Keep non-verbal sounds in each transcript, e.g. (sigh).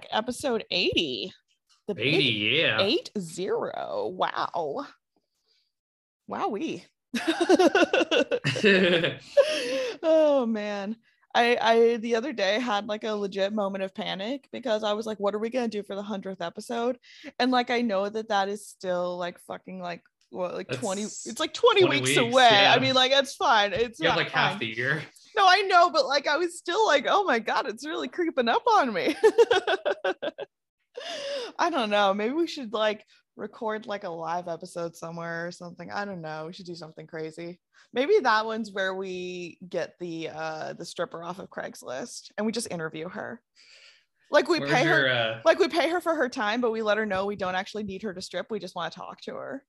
back. Episode 80. The 80, big yeah. eight zero. Wow. Wowee. (laughs) oh man. I I the other day had like a legit moment of panic because I was like, what are we gonna do for the hundredth episode? And like I know that that is still like fucking like what like 20 it's like 20, 20 weeks, weeks, away. yeah. I mean like it's fine. It's you have not like half the year. No, I know, but like I was still like, oh my god, it's really creeping up on me. (laughs) I don't know. Maybe we should like record like a live episode somewhere or something. I don't know. We should do something crazy. Maybe that one's where we get the uh the stripper off of Craigslist and we just interview her. Like we Where's pay her your, uh, like we pay her for her time, but we let her know we don't actually need her to strip. We just want to talk to her.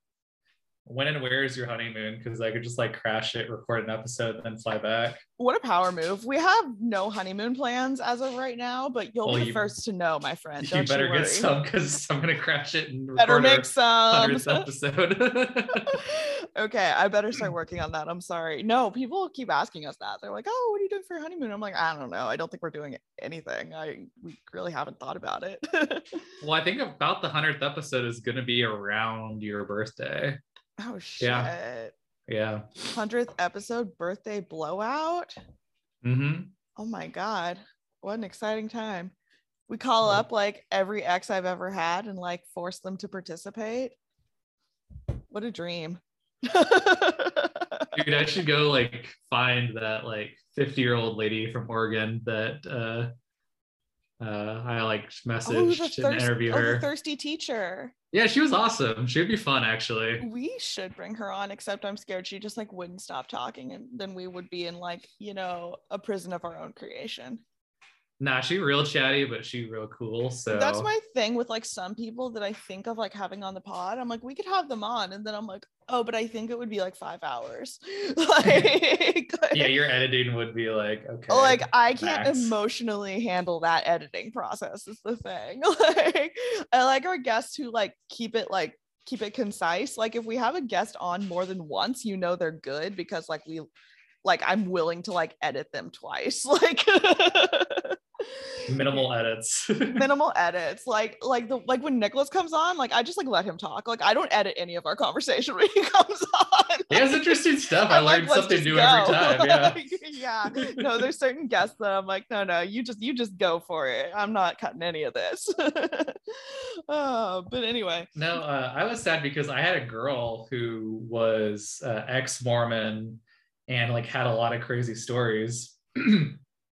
When and where is your honeymoon? Because I could just like crash it, record an episode, then fly back. What a power move. We have no honeymoon plans as of right now, but you'll Well, be the you- first to know, my friend. you Don't better worry. get some because I'm gonna crash it and Better record make some. hundredth episode. (laughs) (laughs) okay, I better start working on that. I'm sorry. No, people keep asking us that. They're like, "Oh, what are you doing for your honeymoon?" I'm like, "I don't know. I don't think we're doing anything. I we really haven't thought about it." (laughs) well, I think about the hundredth episode is gonna be around your birthday. Oh shit. Yeah. Yeah. 100th episode birthday blowout. Mm-hmm. Oh my god. What an exciting time. We call up like every ex I've ever had and like force them to participate. What a dream. Dude, I should go like find that like 50 year old lady from Oregon that uh uh I like Oh, messaged and thirst- interview oh, the her. thirsty teacher. yeah, she was awesome. She'd be fun actually. We should bring her on, except I'm scared she just like wouldn't stop talking, and then we would be in like, you know, a prison of our own creation. Nah, she real chatty, but she real cool. So That's my thing with like some people that I think of like having on the pod. I'm like, we could have them on, and then I'm like, oh, but I think it would be like five hours. (laughs) like, (laughs) yeah, your editing would be like okay. like I can't max. emotionally handle that editing process. Is the thing. (laughs) like, I like our guests who like keep it like keep it concise. Like, if we have a guest on more than once, you know they're good because like we, like I'm willing to like edit them twice. Like. (laughs) minimal edits. (laughs) minimal edits like like the like when Nicholas comes on like I just like let him talk like I don't edit any of our conversation (laughs) when he comes on he has interesting stuff. I I'm like, something new go." every time. Yeah. yeah no there's certain guests that I'm like no no you just you just go for it I'm not cutting any of this oh but anyway No, uh, I was sad because I had a girl who was uh, ex-Mormon and like had a lot of crazy stories. (clears throat)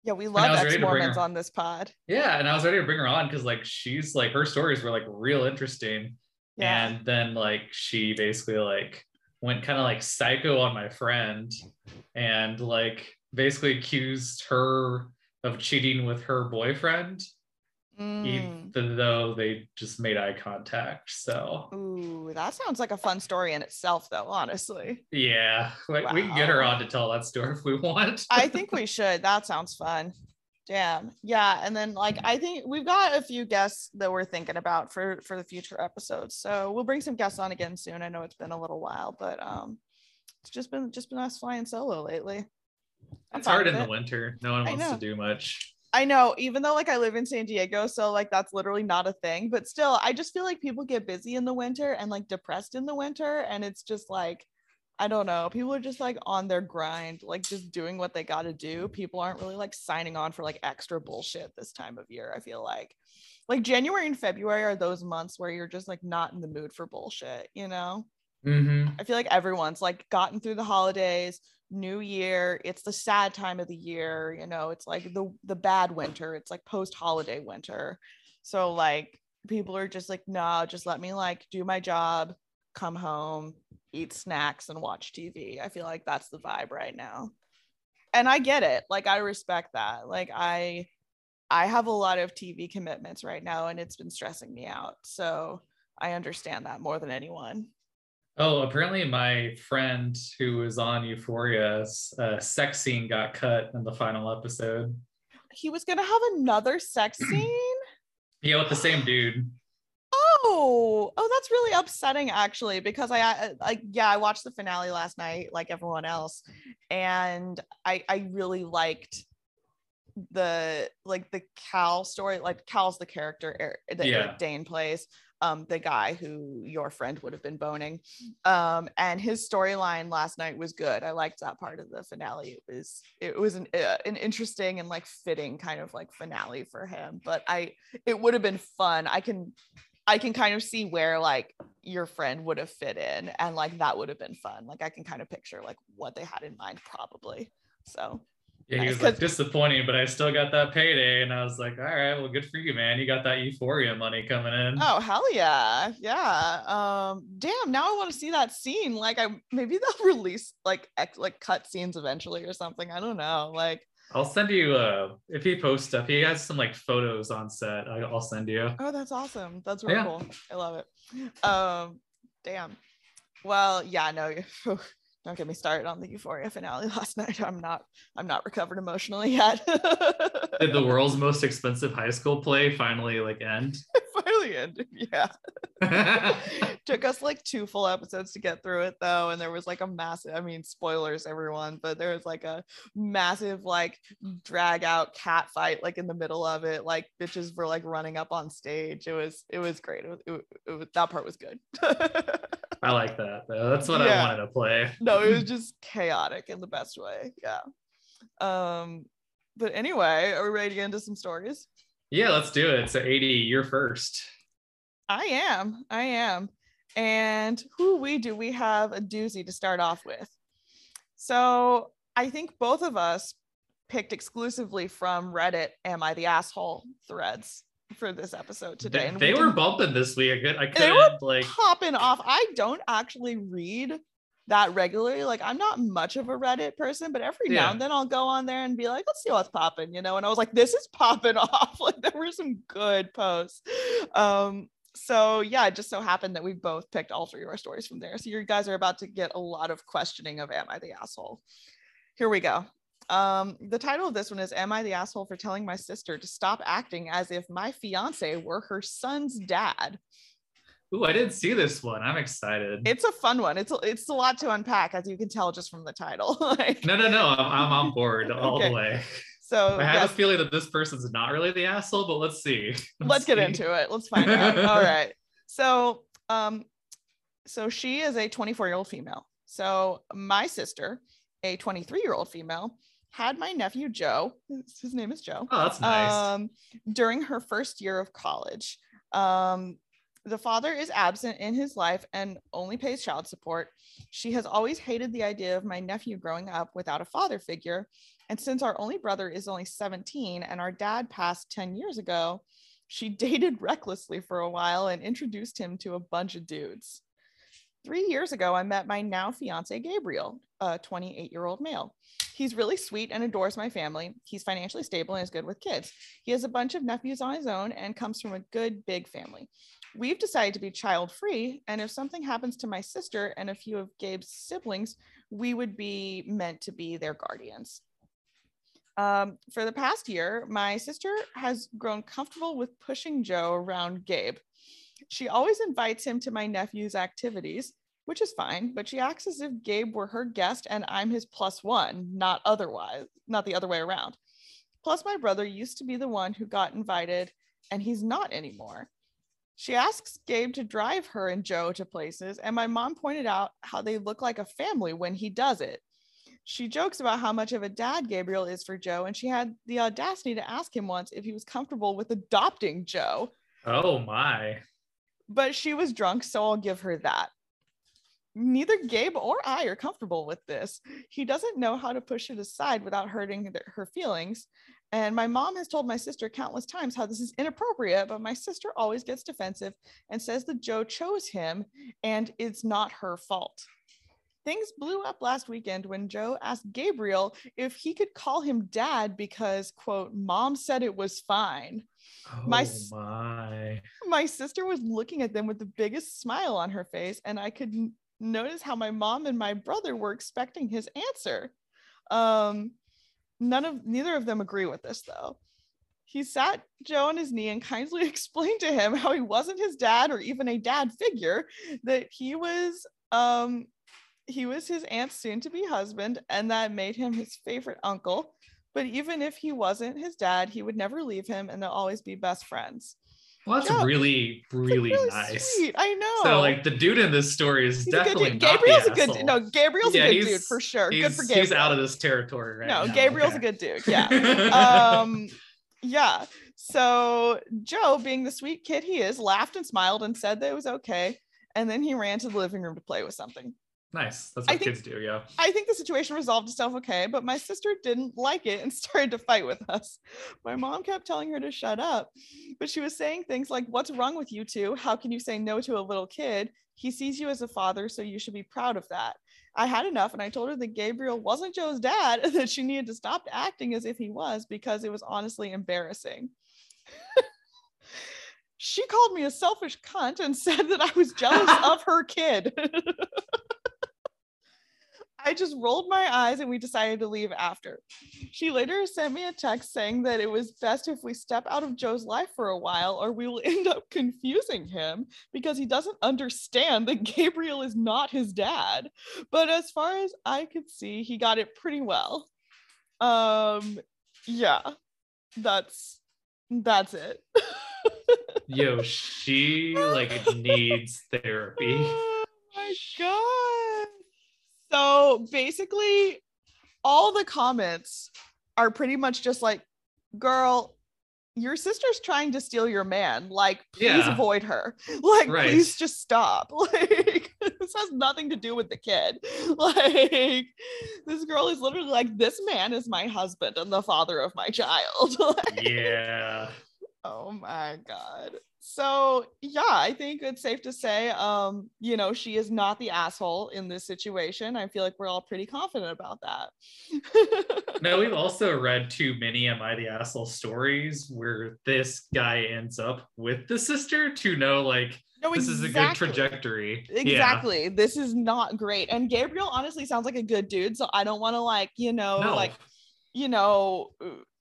yeah we love was ready to bring ex-Mormons on this pod. Yeah, and I was ready to bring her on because like she's like her stories were like real interesting. yeah. And then like she basically like went kind of like psycho on my friend and like basically accused her of cheating with her boyfriend, Mm. even though they just made eye contact. So Ooh, that sounds like a fun story in itself though honestly yeah, like we can get her on to tell that story if we want. I (laughs) think we should. That sounds fun. Damn. Yeah. And then like I think we've got a few guests that we're thinking about for for the future episodes. So we'll bring some guests on again soon. I know it's been a little while, but um it's just been just been us flying solo lately. I'm it's hard in it. the winter. No one wants to do much. I know, even though like I live in San Diego, so like that's literally not a thing, but still I just feel like people get busy in the winter and like depressed in the winter and it's just like I don't know, people are just like on their grind, like just doing what they got to do. People aren't really like signing on for like extra bullshit this time of year, I feel like. Like January and February are those months where you're just like not in the mood for bullshit, you know? Mm-hmm. I feel like everyone's like gotten through the holidays, new year, it's the sad time of the year, you know, it's like the the bad winter, it's like post-holiday winter. So like people are just like, nah, just let me like do my job, come home, eat snacks and watch TV. I feel like that's the vibe right now. And I get it. Like I respect that. Like I I have a lot of TV commitments right now and it's been stressing me out. So I understand that more than anyone. Oh, apparently my friend who was on Euphoria's uh, sex scene got cut in the final episode. he was gonna have another sex (clears throat) scene. Yeah, with the same dude. Oh, oh, that's really upsetting actually, because I, like yeah, I watched the finale last night, like everyone else, and I I really liked the like the Cal story, like Cal's the character Eric- that Yeah. Eric Dane plays, um, the guy who your friend would have been boning. Um, and his storyline last night was good. I liked that part of the finale. It was it was an uh, an interesting and like fitting kind of like finale for him. But I it would have been fun. I can I can kind of see where like your friend would have fit in and like that would have been fun. Like I can kind of picture like what they had in mind probably. So Yeah, he was like disappointing, but I still got that payday, and I was like, all right, well, good for you, man. You got that euphoria money coming in. oh hell yeah. Yeah. Um damn now I want to see that scene. Like I maybe (laughs) they'll release like ex- like cut scenes eventually or something. I don't know. Like I'll send you uh if he posts stuff. He has some like photos on set. I- I'll send you. oh that's awesome. That's really Yeah. cool. I love it. Um damn. Well, yeah, no, (laughs) don't get me started on the Euphoria finale (laughs) last night. I'm not I'm not recovered emotionally yet. (laughs) Did the world's most expensive high school play finally like end? (laughs) (laughs) finally ended. Yeah. (laughs) Took us like two full episodes to get through it though. And there was like a massive, I mean, spoilers, everyone, but there was like a massive like drag out cat fight like in the middle of it. Like bitches were like running up on stage. It was it was great. It was, it, it was that part was good. (laughs) I like that. Though. That's what Yeah. I wanted to play. no, it was just chaotic in the best way. Yeah. Um, but anyway, are we ready to get into some stories? Yeah, let's do it. So 80, you're first. I am. I am. And who we do we have a doozy to start off with. So I think both of us picked exclusively from Reddit Am I the Asshole threads for this episode today. They, they we were bumping this week. I, could, I They were couldn't like popping off. I don't actually read that regularly. Like I'm not much of a Reddit person, but every now and then I'll go on there and be like, let's see what's popping, you know. And I was like, this is (laughs) popping off. Like there were some good posts. Um, so yeah, it just so happened that we both picked all three of our stories from there. So you guys are about to get a lot of questioning of am I the asshole? Here we go. Um, the title of this one is Am I the asshole for telling my sister to stop acting as if my fiance were her son's dad? Ooh, I didn't see this one. I'm excited. it's a fun one. It's a, it's a lot to unpack, as you can tell just from the title. (laughs) like, no, no, no. I'm, I'm on board all Okay. the way. so I have yes, a feeling that this person's not really the asshole, but let's see. (laughs) let's get see. into it. Let's find out. (laughs) All right. So um, so she is a 24 year old female. So my sister, a 23 year old female, had my nephew Joe. His, his name is Joe. Oh, that's nice. um, during her first year of college. Um, the father is absent in his life and only pays child support. She has always hated the idea of my nephew growing up without a father figure. And since our only brother is only 17 and our dad passed 10 years ago, she (laughs) dated recklessly for a while and introduced him to a bunch of dudes. Three years ago, I met my now fiance, Gabriel, a 28 year old male. He's really sweet and adores my family. He's financially stable and is good with kids. He has a bunch of nephews on his own and comes from a good big family. We've decided to be child free, and if something happens to my sister and a few of Gabe's siblings, we would be meant to be their guardians. Um, for the past year, my sister has grown comfortable with pushing Joe around Gabe. She always invites him to my nephew's activities, which is fine, but she acts as if Gabe were her guest and I'm his plus one, not otherwise, not the other way around. Plus, my brother used to be the one who got invited, and he's not anymore. She asks Gabe to drive her and Joe to places, and my mom pointed out how they look like a family when he does it. She jokes about how much of a dad Gabriel is for Joe, and she had the audacity to ask him once if he was comfortable with adopting Joe oh my. but she was drunk, so I'll give her that. Neither Gabe or I are comfortable with this. He doesn't know how to push it aside without hurting her feelings. And my mom has told my sister countless times how this is inappropriate, but my sister always gets defensive and says that Joe chose him and it's not her fault. Things blew up last weekend when Joe asked Gabriel if he could call him dad because, quote, mom said it was fine Oh My my. my sister was looking at them with the biggest smile on her face and i could notice how my mom and my brother were expecting his answer um none of neither of them agree with this though he sat joe on his knee and kindly (laughs) explained to him how he wasn't his dad or even a dad figure that he was um he was his aunt's soon to be husband and that made him his favorite uncle but even if he wasn't his dad, he would never leave him and they'll always be best friends. Well, that's Yeah. really, really, really nice. Sweet. I know. So, like, the dude in this story is He's definitely Gabriel's a good dude. No, Gabriel's Yeah, a good dude for sure. Good for Gabriel. he's out of this territory right no, now. Gabriel's okay. a good dude. Yeah. (laughs) um yeah so joe being the sweet kid he is laughed and smiled and said that it was okay and then he ran to the living room to play with something nice. That's what think- kids do. Yeah. i think the situation resolved itself okay but my sister didn't like it and (laughs) started to fight with us my mom kept telling her to shut up but she was saying things like what's wrong with you two how can you say no to a little kid he sees you as a father so you should be proud of that I had enough and I told her that Gabriel wasn't Joe's dad (laughs) and that she needed to stop acting as if he was because it was honestly embarrassing. (laughs) she called me a selfish cunt and said that I was jealous of her kid. I just rolled my eyes and we decided to leave after. She later sent me a text saying that it was best if we step out of Joe's life for a while or we will (laughs) end up confusing him because he doesn't understand that Gabriel is not his dad. But as far as I could see, he got it pretty well. Um yeah. That's that's it. (laughs) Yo, she like needs therapy. (laughs) Oh my god. So basically, all the comments are pretty much just like, girl, your sister's trying to steal your man. Like, please Yeah. avoid her. (laughs) Like, Right. please just stop. (laughs) Like, this has nothing to do with the kid. (laughs) Like, this girl is literally like, this man is my husband and the father of my child. Like, Yeah. Oh my god. So yeah, I think it's safe to say, um, you know, she is not the asshole in this situation. I feel like we're all pretty confident about that. (laughs) No, we've also read too many Am I the Asshole stories where this guy ends up with the sister to know like no, this is a good exactly. trajectory. Yeah. Exactly. This is not great. And Gabriel honestly sounds like a good dude. So I don't want to like, you know, No. like you know,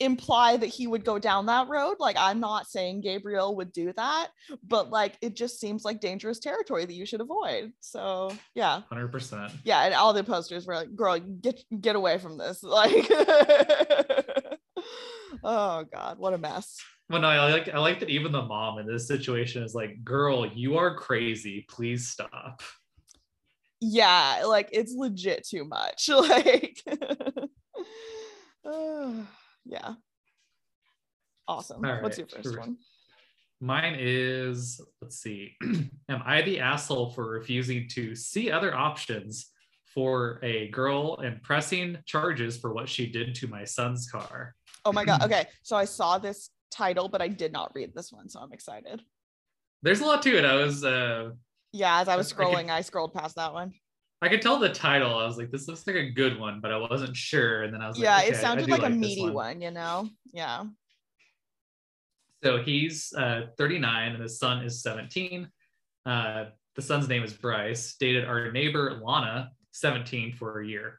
imply that he would go down that road. Like, I'm not saying Gabriel would do that, but like, it just seems like dangerous territory that you should avoid. So, yeah, 100%. yeah. And all the posters were like, "Girl, get get away from this!" (laughs) Like, oh god, what a mess. Well, no, I like I like that even the mom in this situation is like, "Girl, you are crazy. Please stop." Yeah, like it's legit too much. (laughs) Like, uh, (sighs) yeah. Awesome. What's your first one? Mine is let's see. (clears throat) Am I the asshole for refusing to see other options for a girl and pressing charges for what she did to my son's car? Oh my god. (clears throat) Okay, so I saw this title, but I did not read this one, so I'm excited. There's a lot to it. I was uh Yeah, as I was I could- scrolling, I scrolled past that one. I could tell the title. I was like, this looks like a good one, but I wasn't sure. And then I was like, Yeah, like, it okay, I sounded do like a meaty one. you know? Yeah. So he's uh, 39 and his son is 17. Uh, the son's name is Bryce. Dated our neighbor Lana, 17, for a year.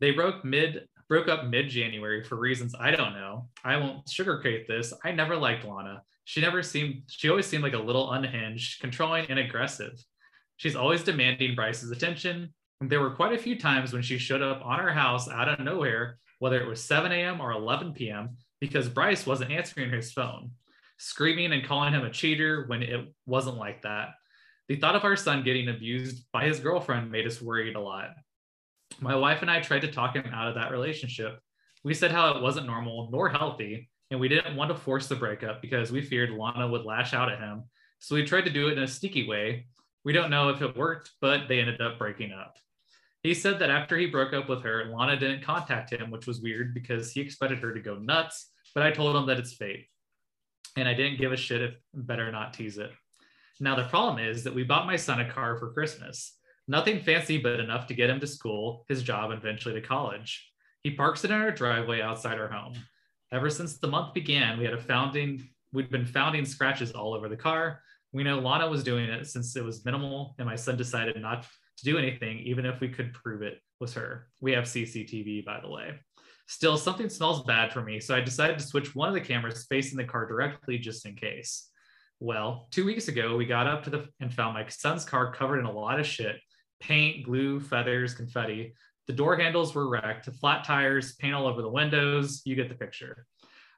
They broke mid broke up mid January for reasons I don't know. I won't sugarcoat this. I never liked Lana. She never seemed. She always seemed like a little unhinged, controlling, and aggressive. She's always demanding Bryce's attention. And there were quite a few times when she showed up on our house out of nowhere, whether it was 7 a.m. or 11 p.m., because Bryce wasn't answering his phone, screaming and calling him a cheater when it wasn't like that. The thought of our son getting abused by his girlfriend made us worried a lot. My wife and I tried to talk him out of that relationship. We said how it wasn't normal nor healthy, and we didn't want to force the breakup because we feared Lana would lash out at him. So we tried to do it in a sneaky way. We don't know if it worked, but they ended up breaking up. He said that after he broke up with her, Lana didn't contact him, which was weird because he expected her to go nuts, but I told him that it's fate. And I didn't give a shit if better not tease it. Now, the problem is that we bought my son a car for Christmas. Nothing fancy, but enough to get him to school, his job, and eventually to college. He parks it in our driveway outside our home. Ever since the month began, we had a founding, we'd been founding scratches all over the car. We know Lana was doing it since it was minimal, and my son decided not to do anything, even if we could prove it was her. We have CCTV, by the way. Still, something smells bad for me, so I decided to switch one of the cameras facing the car directly just in case. Well, two weeks ago, we got up to the and found my son's car covered in a lot of shit paint, glue, feathers, confetti. The door handles were wrecked, flat tires, paint all over the windows. You get the picture.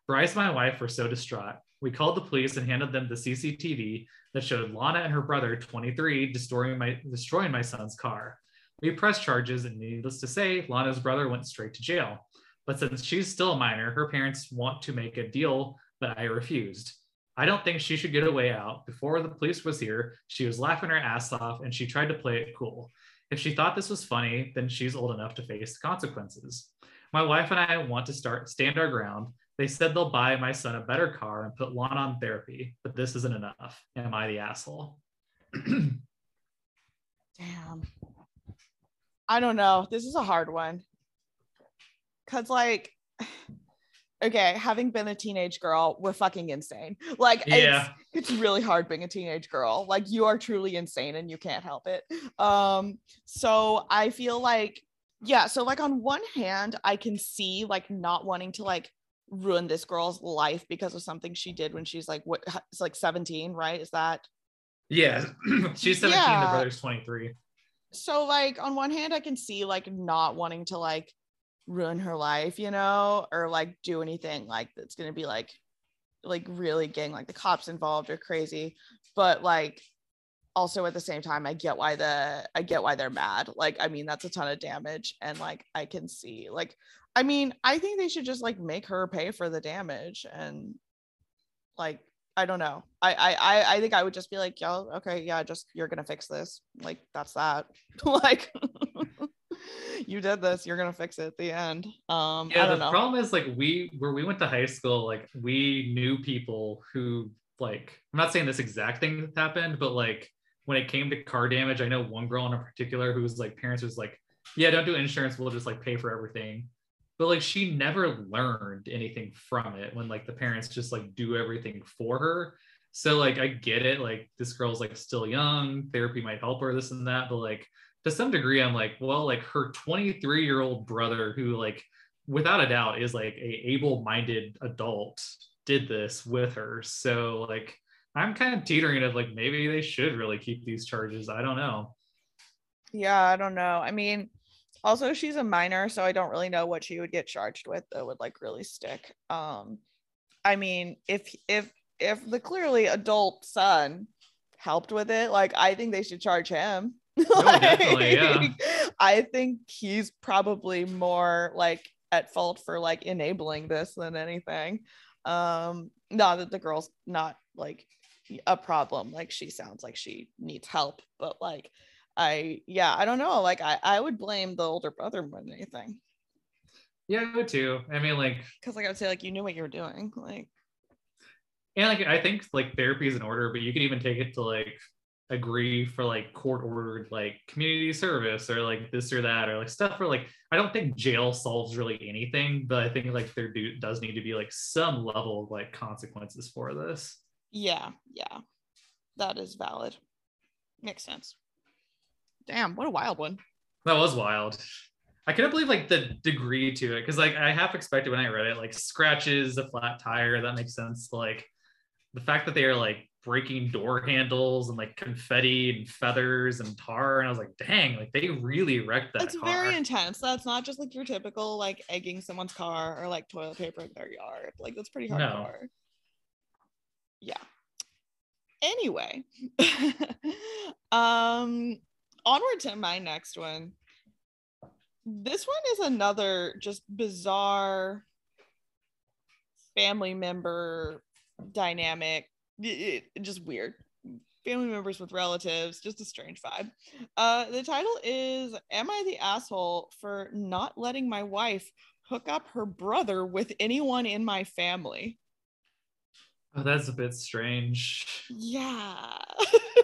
Bryce and my wife were so distraught. We called the police and handed them the CCTV that showed Lana and her brother, 23, destroying my destroying my son's car. We pressed charges, and needless to say, Lana's brother went straight to jail. But since she's still a minor, her parents want to make a deal, but I refused. I don't think she should get a way out. Before the police was here, she was laughing her ass off and she tried to play it cool. If she thought this was funny, then she's old enough to face the consequences. My wife and I want to start stand our ground. They said they'll buy my son a better car and put Lon on therapy, but this isn't enough. Am I the asshole? (clears throat) Damn. I don't know. This is a hard one. Cause like (sighs) okay, having been a teenage girl, we're fucking insane. Like Yeah. it's, it's really hard being a teenage girl. Like you are truly insane and you can't help it. Um, so I feel like, yeah, so like on one hand, I can see like not wanting to like ruin this girl's life because of something she did when she's like what it's like 17, right? Is that Yeah. (clears throat) she's 17, Yeah. the brother's 23. so like on one hand i can see like not wanting to like ruin her life you know or like do anything like that's gonna be like like really getting like the cops involved or crazy but like also at the same time i get why the i get why they're mad like i mean that's a ton of damage and like i can see like i mean i think they should just like make her pay for the damage and like i don't know. I i i, think i would just be like yo okay yeah just you're gonna fix this. Like that's that. (laughs) Like (laughs) you did this you're gonna fix it at the end. Um Yeah, i the don't know. problem is like we where we went to high school, like we knew people who like I'm not saying this exact thing happened, but like when it came to car damage, I know one girl in particular whose like parents was like, Yeah, don't do insurance, we'll just like pay for everything. But like she never learned anything from it when like the parents just like do everything for her. So like I get it, like this girl's like still young, therapy might help her, this and that, but like to some degree, I'm like, well, like her 23 year old brother, who like without a doubt is like a able-minded adult, did this with her. So like, I'm kind of teetering of like maybe they should really keep these charges. I don't know. yeah i don't know i mean also she's a minor so i don't really know what she would get charged with that would like really stick. Um i mean if if if the clearly adult son helped with it like i think they should charge him. (laughs) Definitely, yeah. I think he's probably more like at fault for like enabling this than anything. Um not that the girl's not like a problem. Like she sounds like she needs help but like i yeah i don't know like i i would blame the older brother more than anything Yeah, I would too. I mean, like, because like i would say like you knew what you were doing like and like I think like therapy is in order, but you could even take it to like agree for like court ordered like community service or like this or that or like stuff where like I don't think jail solves really anything, but I think like there do does need to be like some level of like consequences for this. yeah yeah that is valid makes sense damn what a wild one That was wild. I couldn't believe like the degree to it because like I half expected when I read it, like scratches, a flat tire, that makes sense. Like the fact that they are like breaking door handles and like confetti and feathers and tar, and I was like, dang, like they really wrecked that it's car. very intense that's not just like your typical like egging someone's car or like toilet paper in their yard like that's pretty hardcore. No. hardcore yeah anyway (laughs) um onward to my next one. This one is another just bizarre family member dynamic. It, it- just weird. Family members with relatives just a strange vibe. Uh the title is am i the asshole for not letting my wife hook up her brother with anyone in my family? Oh, that's a bit strange. yeah (laughs)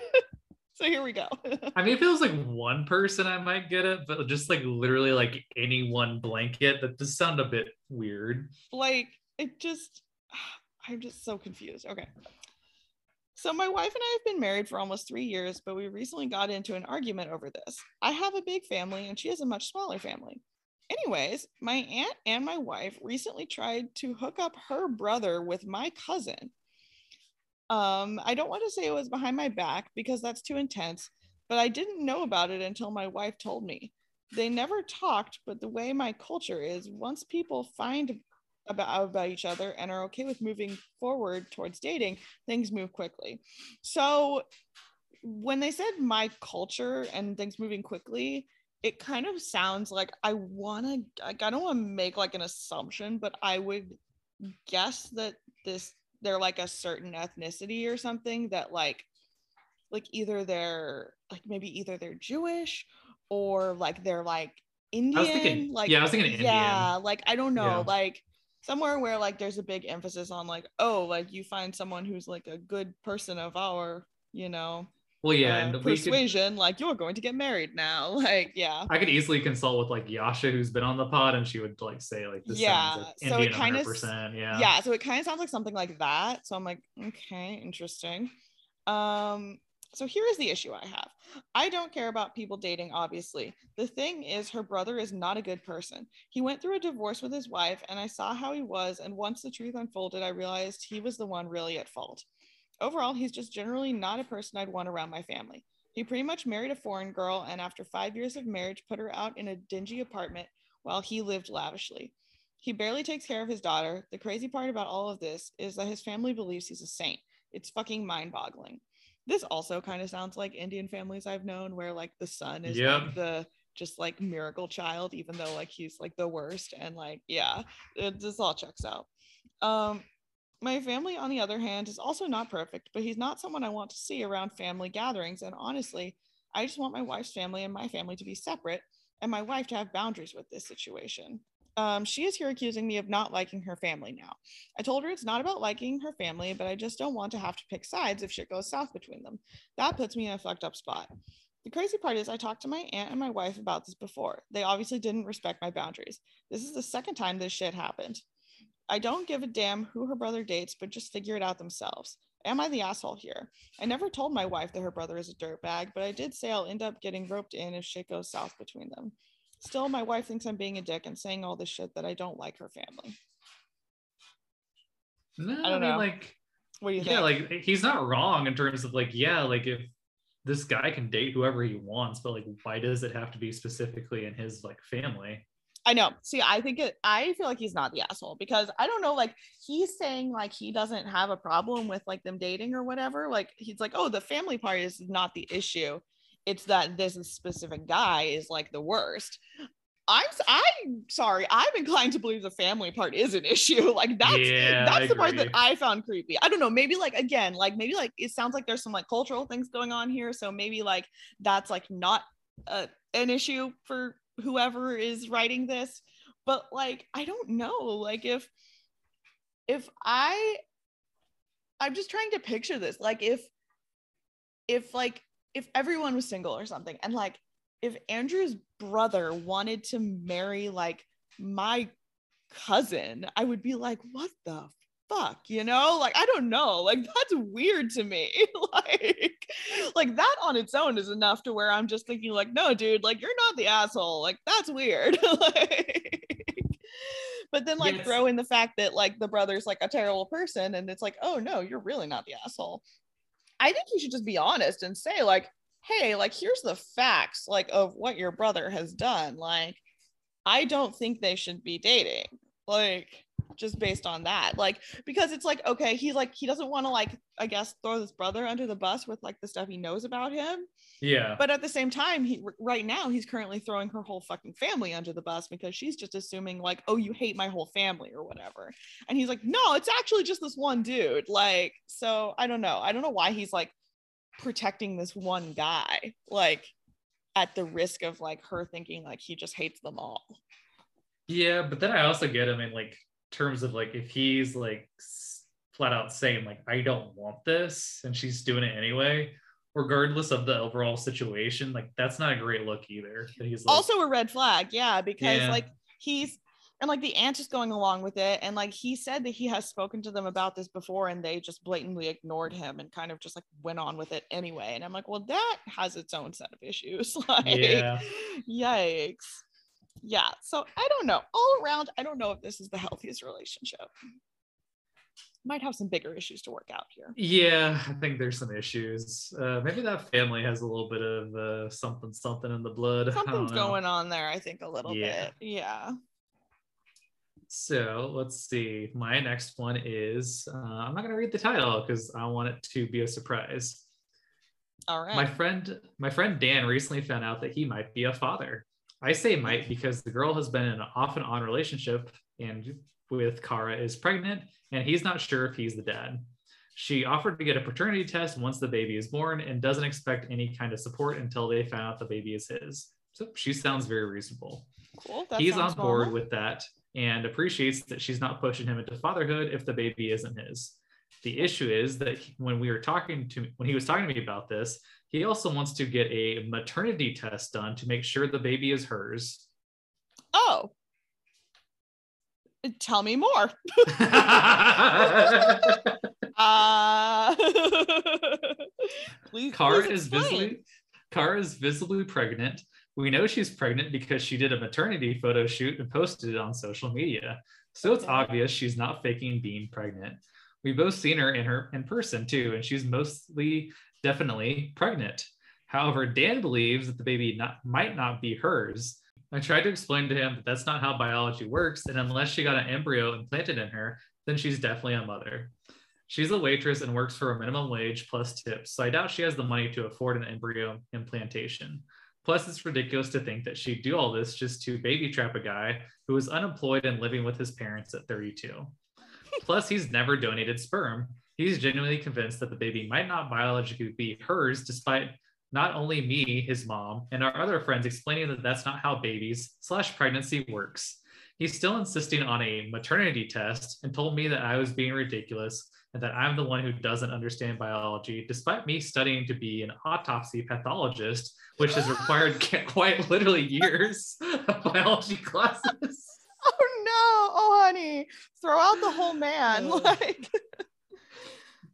so here we go. (laughs) I mean, if it was like one person, I might get it, but just like literally like any one blanket, that does sound a bit weird. like it just (sighs) i'm just so confused. Okay. So my wife and i have been married for almost three years but we recently got into an argument over this. I have a big family and she has a much smaller family. Anyways my aunt and my wife recently tried to hook up her brother with my cousin um i don't want to say it was behind my back because that's too intense but i didn't know about it until my wife told me they never talked, but the way my culture is, once people find about about each other and are okay with moving forward towards dating, things move quickly. So when they said my culture and things moving quickly, it kind of sounds like I want to like I don't want to make like an assumption, but I would guess that this they're like a certain ethnicity or something that like like either they're like maybe either they're Jewish or like they're like Indian. thinking- like yeah, I was thinking Indian. Yeah, like I don't know, Yeah. like somewhere where like there's a big emphasis on like oh like you find someone who's like a good person of our you know Well, yeah, uh, and we could, persuasion like you're going to get married now (laughs) like yeah. I could easily consult with like Yasha, who's been on the pod, and she would like say like this Yeah, sounds like so it kinda 100. s- percent Yeah. yeah so it kind of sounds like something like that so i'm like okay interesting. Um so here is the issue i have. I don't care about people dating obviously. The thing is her brother is not a good person. He went through a divorce with his wife and i saw how he was and once the truth unfolded i realized he was the one really at fault overall he's just generally not a person i'd want around my family he pretty much married a foreign girl and after five years of marriage put her out in a dingy apartment while he lived lavishly he barely takes care of his daughter. The crazy part about all of this is that his family believes he's a saint. It's fucking mind boggling. This also kind of sounds like Indian families I've known where like the son is Yep. like the just like miracle child, even though like he's like the worst. And like, yeah, it, this all checks out. Um, my family, on the other hand, is also not perfect, but he's not someone I want to see around family gatherings. And honestly, I just want my wife's family and my family to be separate and my wife to have boundaries with this situation. Um, she is here accusing me of not liking her family now. I told her it's not about liking her family, but I just don't want to have to pick sides if shit goes south between them. That puts me in a fucked up spot. The crazy part is, I talked to my aunt and my wife about this before. They obviously didn't respect my boundaries. This is the second time this shit happened. I don't give a damn who her brother dates, but just figure it out themselves. Am I the asshole here? I never told my wife that her brother is a dirtbag, but I did say I'll end up getting roped in if shit goes south between them. Still, my wife thinks I'm being a dick and saying all this shit that I don't like her family. No, I, I don't mean know. like What do you yeah, think? like he's not wrong in terms of like yeah, like if this guy can date whoever he wants, but like why does it have to be specifically in his like family? I know. See, I think it, I feel like he's not the asshole because I don't know, like he's saying like he doesn't have a problem with like them dating or whatever. Like he's like, oh, the family part is not the issue. It's that this specific guy is like the worst. I'm I'm sorry. I'm inclined to believe the family part is an issue. (laughs) Like that's Yeah, that's I the part that. I found creepy. I don't know. Maybe like again, like maybe like it sounds like there's some like cultural things going on here. So maybe like that's like not a, an issue for whoever is writing this. But like I don't know. Like if if I I'm just trying to picture this. Like if if like if everyone was single or something and like if Andrew's brother wanted to marry like my cousin, I would be like, what the fuck? You know, like I don't know. Like that's weird to me. (laughs) like, like that on its own is enough to where I'm just thinking, like, no, dude, like you're not the asshole. Like that's weird. (laughs) like, but then like Yes. throw in the fact that like the brother's like a terrible person, and it's like, oh no, you're really not the asshole. I think you should just be honest and say, like, hey, like, here's the facts, like, of what your brother has done. Like, I don't think they should be dating. Like, just based on that. Like, because it's like, okay, he's like, he doesn't want to, like, I guess, throw his brother under the bus with like the stuff he knows about him. Yeah. But at the same time, he right now he's currently throwing her whole fucking family under the bus because she's just assuming like, oh, you hate my whole family or whatever. And he's like, no, it's actually just this one dude. Like, so I don't know. I don't know why he's like protecting this one guy, like at the risk of like her thinking like he just hates them all. Yeah, but then I also get him in like terms of like if he's like flat out saying like I don't want this and she's doing it anyway, regardless of the overall situation, like that's not a great look either. He's like, also a red flag, yeah, because Yeah. like he's and like the aunt is going along with it and like he said that he has spoken to them about this before and they just blatantly ignored him and kind of just like went on with it anyway and i'm like well that has its own set of issues (laughs) like Yeah. yikes yeah so i don't know all around i don't know if this is the healthiest relationship might have some bigger issues to work out here. Yeah, I think there's some issues. Uh, maybe that family has a little bit of uh, something, something in the blood. (laughs) Something's going on there, I think, a little Yeah. bit. Yeah. So let's see. My next one is uh, I'm not going to read the title because I want it to be a surprise. All right. My friend, my friend Dan recently found out that he might be a father. I say might because the girl has been in an off and on relationship and with Kara is pregnant and he's not sure if he's the dad. She offered to get a paternity test once the baby is born and doesn't expect any kind of support until they find out the baby is his. So she sounds very reasonable. cool. He's on board normal. with that and appreciates that she's not pushing him into fatherhood if the baby isn't his. The issue is that when we were talking to when he was talking to me about this, he also wants to get a maternity test done to make sure the baby is hers. Oh. Tell me more. (laughs) (laughs) Uh, (laughs) please, Kara please is visibly Kara is visibly pregnant. We know she's pregnant because she did a maternity photo shoot and posted it on social media. So it's obvious she's not faking being pregnant. We've both seen her in her in person too, and she's mostly definitely pregnant. However, Dan believes that the baby not, might not be hers. I tried to explain to him that that's not how biology works, and unless she got an embryo implanted in her, then she's definitely a mother. She's a waitress and works for a minimum wage plus tips, so I doubt she has the money to afford an embryo implantation. Plus, it's ridiculous to think that she'd do all this just to baby trap a guy who is unemployed and living with his parents at 32. Plus, he's never donated sperm. He's genuinely convinced that the baby might not biologically be hers, despite not only me, his mom, and our other friends explaining that that's not how babies slash pregnancy works. He's still insisting on a maternity test and told me that I was being ridiculous and that I'm the one who doesn't understand biology, despite me studying to be an autopsy pathologist, which has required (laughs) quite literally years of biology classes. Oh no! Oh honey, throw out the whole man. Uh. Like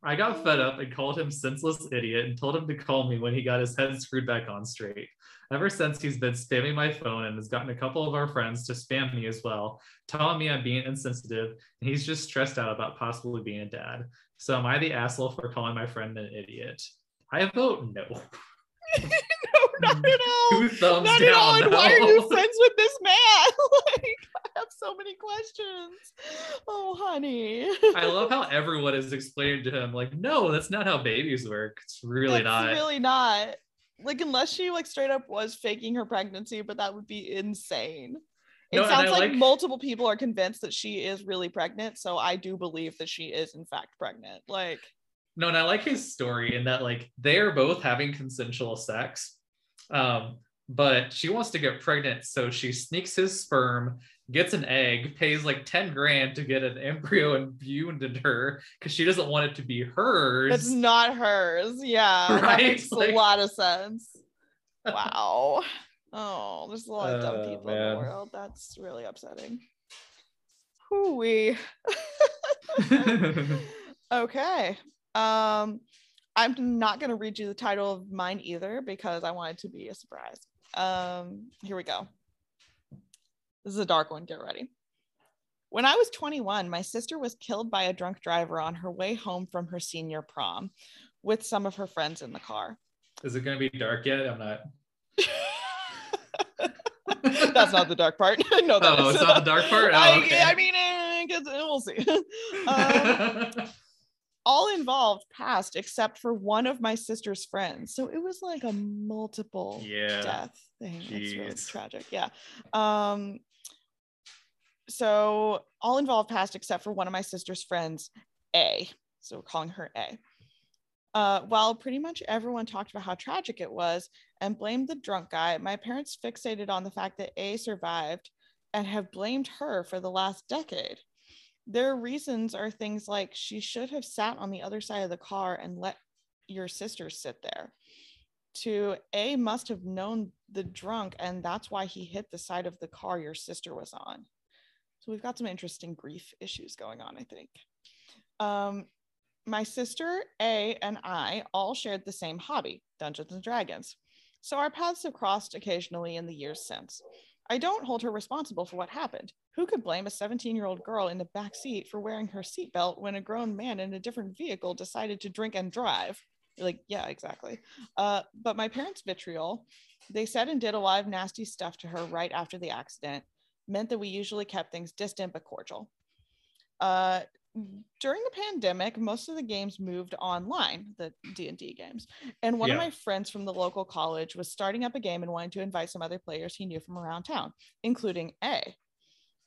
I got fed up and called him senseless idiot and told him to call me when he got his head screwed back on straight. Ever since he's been spamming my phone and has gotten a couple of our friends to spam me as well, telling me I'm being insensitive, and he's just stressed out about possibly being a dad. So am I the asshole for calling my friend an idiot? I vote no. (laughs) no, (laughs) not at all. Two thumbs Not down. at all. And why are you friends with this man? (laughs) like I have so many questions. Oh honey. I love how everyone is explaining to him, like, no, that's not how babies work. It's really That's not. Really not. Like unless she like straight up was faking her pregnancy, but that would be insane. It No, sounds like, like- multiple people are convinced that she is really pregnant, so I do believe that she is in fact pregnant. Like No, and I like his story in that like they are both having consensual sex. Um, but she wants to get pregnant, so she sneaks his sperm, gets an egg, pays like 10 grand to get an embryo imbued into her because she doesn't want it to be hers. it's not hers. Yeah. (laughs) That Right? makes Like- a lot of sense. (laughs) Wow. Oh, there's a lot of dumb Oh, people in the world. That's really upsetting. Hooey. (laughs) Okay. Um, I'm not going to read you the title of mine either because I want it to be a surprise. Um, here we go. This is a dark one. Get ready. When I was 21, my sister was killed by a drunk driver on her way home from her senior prom with some of her friends in the car. Is it gonna be dark yet? I'm not. (laughs) That's not the dark part. (laughs) no, that Oh, it's not the (laughs) dark part? Oh, I, okay. I mean, eh, 'cause we'll see. um, all involved passed except for one of my sister's friends. So it was like a multiple yeah. death thing. It's really tragic. Yeah. Um so all involved passed except for one of my sister's friends, A. So we're calling her A. Uh, while pretty much everyone talked about how tragic it was and blamed the drunk guy, my parents fixated on the fact that A survived and have blamed her for the last decade. Their reasons are things like she should have sat on the other side of the car and let your sister sit there. To A must have known the drunk, and that's why he hit the side of the car your sister was on. So we've got some interesting grief issues going on, I think. Um, my sister, A, and I all shared the same hobby, Dungeons and Dragons. So our paths have crossed occasionally in the years since. I don't hold her responsible for what happened. Who could blame a 17 year old girl in the back seat for wearing her seatbelt when a grown man in a different vehicle decided to drink and drive? Like, yeah, exactly. Uh, but my parents' vitriol, they said and did a lot of nasty stuff to her right after the accident, meant that we usually kept things distant but cordial. Uh, during the pandemic most of the games moved online the d&d games and one Yeah. of my friends from the local college was starting up a game and wanted to invite some other players he knew from around town including a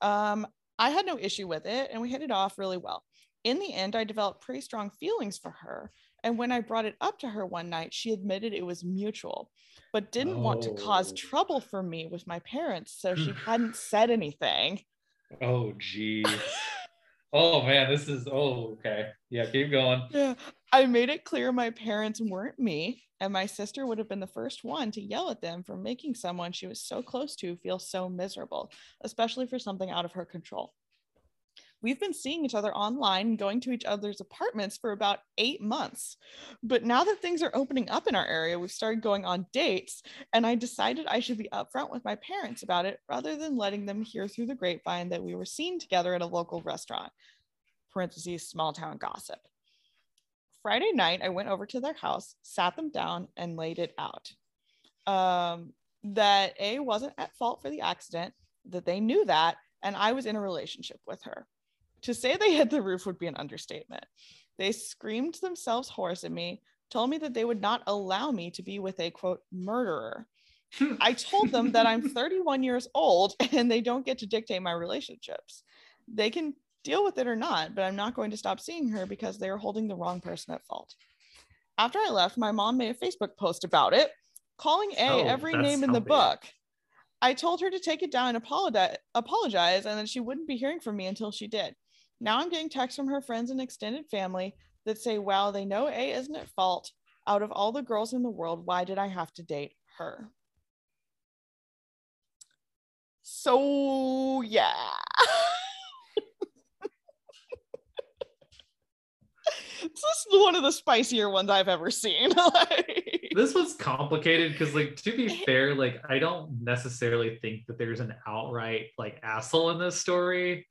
um, i had no issue with it and we hit it off really well in the end i developed pretty strong feelings for her and when i brought it up to her one night she admitted it was mutual but didn't want to cause Oh. trouble for me with my parents so she (sighs) hadn't said anything Oh, geez. (laughs) oh, man. This is, oh, okay. Yeah, keep going. Yeah, I made it clear my parents weren't me, and my sister would have been the first one to yell at them for making someone she was so close to feel so miserable, especially for something out of her control. We've been seeing each other online going to each other's apartments for about eight months. But now that things are opening up in our area, we've started going on dates, and I decided I should be upfront with my parents about it rather than letting them hear through the grapevine that we were seen together at a local restaurant. Parentheses, small town gossip. Friday night, I went over to their house, sat them down, and laid it out. Um, that A wasn't at fault for the accident, that they knew that, and I was in a relationship with her. To say they hit the roof would be an understatement. They screamed themselves hoarse at me, told me that they would not allow me to be with a quote murderer. (laughs) I told them that I'm 31 years old and they don't get to dictate my relationships. They can deal with it or not, but I'm not going to stop seeing her because they are holding the wrong person at fault. After I left, my mom made a Facebook post about it, calling A Oh, every name in the healthy. book. I told her to take it down and apologize, apologize, and that she wouldn't be hearing from me until she did. Now I'm getting texts from her friends and extended family that say, wow, they know A isn't at fault. Out of all the girls in the world, why did I have to date her? So, yeah. (laughs) this is one of the spicier ones I've ever seen. (laughs) Like- This was complicated because, like, to be (laughs) fair, like, I don't necessarily think that there's an outright, like, asshole in this story.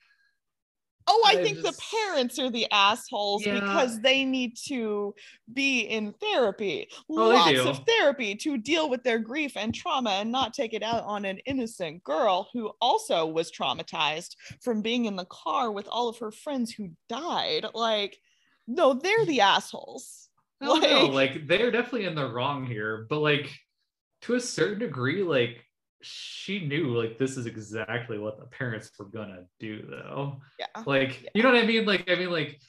Oh, I I think just- the parents are the assholes Yeah. because they need to be in therapy, Oh, lots of therapy to deal with their grief and trauma and not take it out on an innocent girl who also was traumatized from being in the car with all of her friends who died. Like, no, they're the assholes. No, no, Like- like they're definitely in the wrong here, but like to a certain degree, like she knew like this is exactly what the parents were gonna do though. Yeah. Like, you know what I mean? Like, I mean, like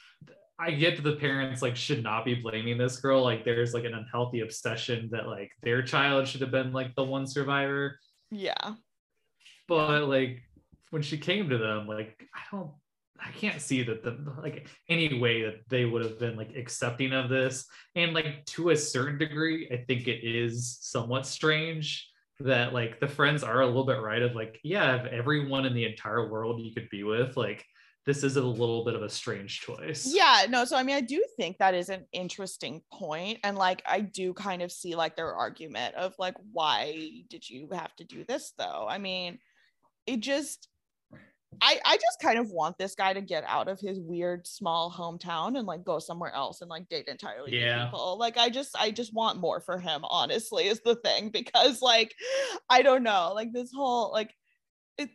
I get that the parents like should not be blaming this girl. Like there's like an unhealthy obsession that like their child should have been like the one survivor. Yeah. But like when she came to them, like I don't I can't see that the like any way that they would have been like accepting of this. And like to a certain degree, I think it is somewhat strange that like the friends are a little bit right of like, yeah, if everyone in the entire world you could be with, like this is a little bit of a strange choice. Yeah, no, so I mean, I do think that is an interesting point, And like, I do kind of see like their argument of like, why did you have to do this though? I mean, it just, I, I just kind of want this guy to get out of his weird small hometown and like go somewhere else and like date entirely new people. Like I just I just want more for him, honestly, is the thing. (laughs) Because like I don't know, like this whole like it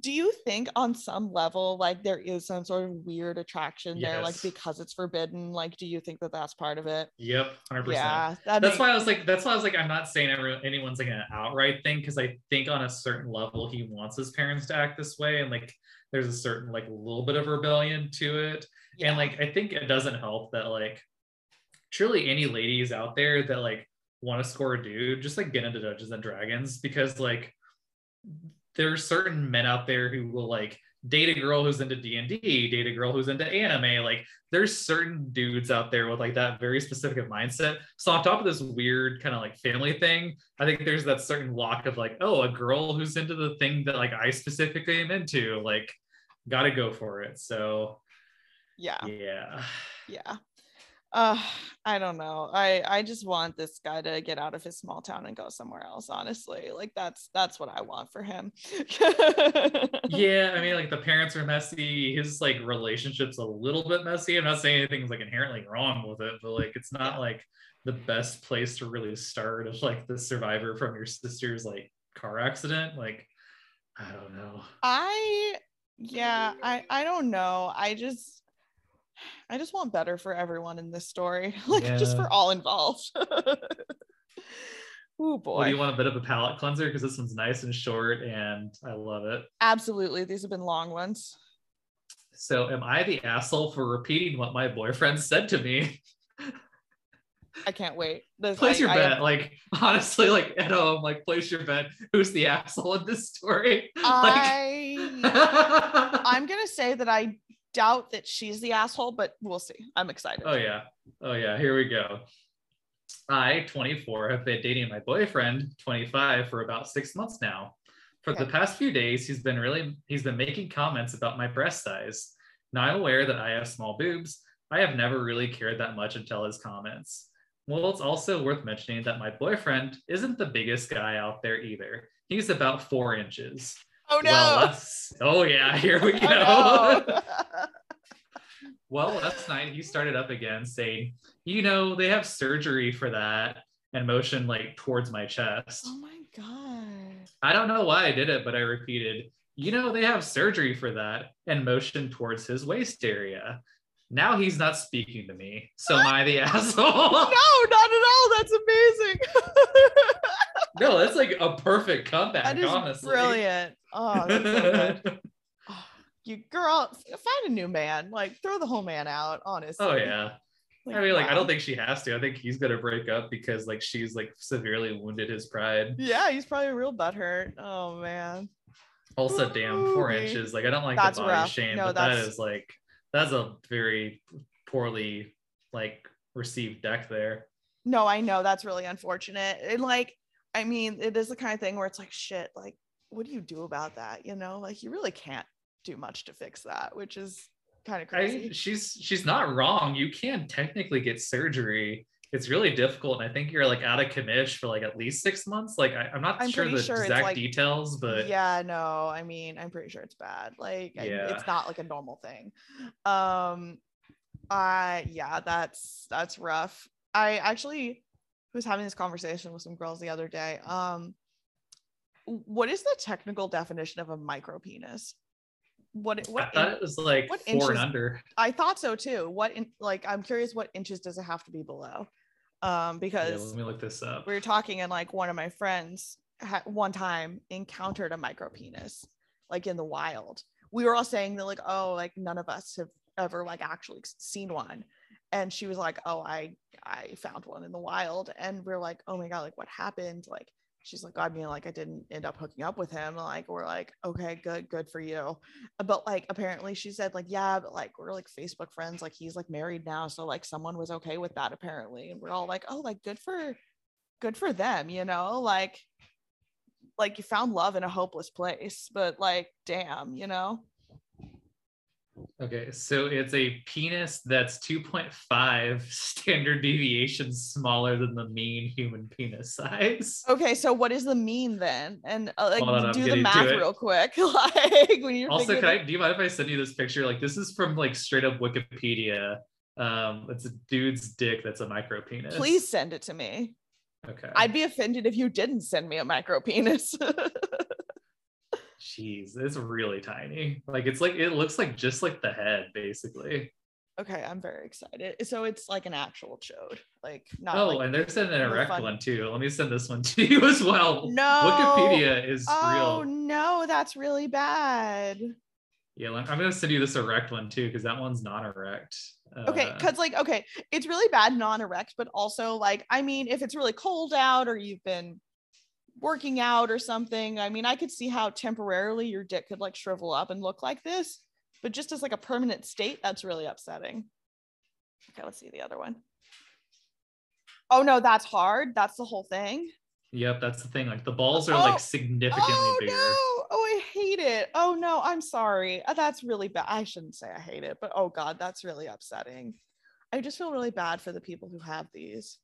do you think on some level like there is some sort of weird attraction there like because it's forbidden like do you think that that's part of it Yep, 100%. yeah that that's makes- why I was like, that's why I was like, I'm not saying anyone's like an outright thing because I think on a certain level he wants his parents to act this way, and like there's a certain like little bit of rebellion to it, yeah. and like I think it doesn't help that like truly any ladies out there that like want to score a dude, just like get into Dungeons and Dragons because like there are certain men out there who will like date a girl who's into D&D, date a girl who's into anime. Like there's certain dudes out there with like that very specific mindset. So on top of this weird kind of like family thing, I think there's that certain lock of like, oh, a girl who's into the thing that like I specifically am into, like gotta go for it. So yeah yeah. yeah uh i don't know. I i just want this guy to get out of his small town and go somewhere else honestly. Like that's that's what i want for him. (laughs) Yeah i mean like the parents are messy. His like relationship's a little bit messy. I'm not saying anything's like inherently wrong with it but like it's not like the best place to really start of like the survivor from your sister's like car accident. Like i don't know. I yeah i i don't know. I just i just want better for everyone in this story (laughs) like just for all involved (laughs) oh Well, boy do you want a bit of a palate cleanser because this one's nice and short and I love it. absolutely these have been long ones So, am I the asshole for repeating what my boyfriend said to me? i can't wait this, place I- your I bet. have- like, (laughs) honestly, like at home, like place your bet. Who's the asshole in this story? I Like, I'm gonna say that I doubt that she's the asshole, but we'll see. I'm excited. oh yeah, oh yeah. Here we go. I, 24, have been dating my boyfriend, 25, for about six months now. For the past few days, he's been really he's been making comments about my breast size. Now I'm aware that I have small boobs. I have never really cared that much until his comments. Well, it's also worth mentioning that my boyfriend isn't the biggest guy out there either. He's about four inches. Oh no! Well, oh yeah, (laughs) here we go. Oh, (laughs) no. Well, last night he started up again saying, you know, they have surgery for that and motioned like towards my chest. oh my god! I don't know why I did it, but I repeated, you know, they have surgery for that and motioned towards his waist area. Now he's not speaking to me. So am I the (laughs) asshole? No, not at all. That's amazing. No, that's like a perfect comeback, that is honestly. brilliant. Oh, that's so good. Oh, (laughs) you girl, find a new man. Like throw the whole man out. Honestly. oh yeah. I mean, like, I don't think she has to. I think he's gonna break up because like she's like severely wounded his pride. Yeah, he's probably real butthurt. Oh man. Also, damn, four Ooh-wee. inches. Like, I don't like That's the body rough. shame, No, but that that's- like that's a very poorly like received deck there. No, I know that's really unfortunate. And like, I mean, it is the kind of thing where it's like, shit, like, what do you do about that? You know, like you really can't do much to fix that, which is kind of crazy. I, she's she's not wrong. You can technically get surgery. It's really difficult, and I think you're like out of commish for like at least six months. Like I, am not I'm sure pretty the sure it's, exact like- details, but yeah, no, I mean, I'm pretty sure it's bad. Like, I- it's not like a normal thing. Um, I yeah, that's that's rough. I actually was having this conversation with some girls the other day. Um, what is the technical definition of a micro penis? What what I thought in- it was like what four inches- and under. I thought so too. What in like I'm curious what inches does it have to be below? Um, Yeah, because let me look this up. we were talking and like one of my friends had one time encountered a micro penis like in the wild. We were all saying that like oh like none of us have ever like actually seen one. And she was like, "Oh, I I found one in the wild." And we're like, "Oh my god, like what happened?" Like she's like, "I mean, like I didn't end up hooking up with him." Like we're like, "Okay, good, good for you." But like apparently she said like, "Yeah, but like we're like Facebook friends. Like he's like married now, so like someone was okay with that apparently." And we're all like, "Oh, like good for good for them, you know? Like like you found love in a hopeless place, but like damn, you know?" Okay, so it's a penis that's 2.5 (laughs) standard deviations smaller than the mean human penis size. Okay, so what is the mean then? And uh, like on, do the math real quick. (laughs) like when you're Also, can I do you mind if I send you this picture? Like this is from like straight up Wikipedia. Um, it's a dude's dick that's a micro penis. please send it to me. Okay. I'd be offended if you didn't send me a micro penis. (laughs) Jeez, it's really tiny. Like it's like it looks like just like the head, basically. okay, I'm very excited. So it's like an actual chode, like not Oh, like and there's an erect fun. one too. Let me send this one (laughs) to you as well. no Wikipedia is Oh real. Oh no, that's really bad. Yeah, I'm gonna send you this erect one too because that one's not erect. Okay, Uh, because like okay, it's really bad non-erect, but also like I mean, if it's really cold out or you've been working out or something, I mean, I could see how temporarily your dick could like shrivel up and look like this, but just as like a permanent state, that's really upsetting. Okay, let's see the other one. Oh no, that's hard. That's the whole thing. Yep, that's the thing. Like the balls are Oh, like significantly oh bigger. no! Oh, I hate it. Oh no, I'm sorry. Uh, That's really bad. I shouldn't say I hate it, but oh god, that's really upsetting. I just feel really bad for the people who have these.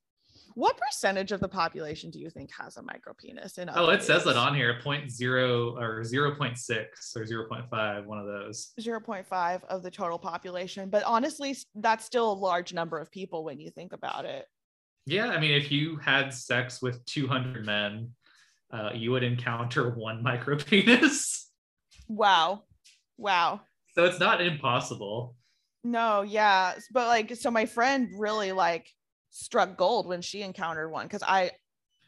What percentage of the population do you think has a micro penis? In Oh, it says that on here, point zero or zero point six or 0.5, one of those. 0.5 of the total population, but honestly, that's still a large number of people when you think about it. Yeah, I mean, if you had sex with 200 men, uh, you would encounter (laughs) one micro penis. Wow. Wow. So it's not impossible. No, yeah. But like, so my friend really like struck gold when she encountered one because I,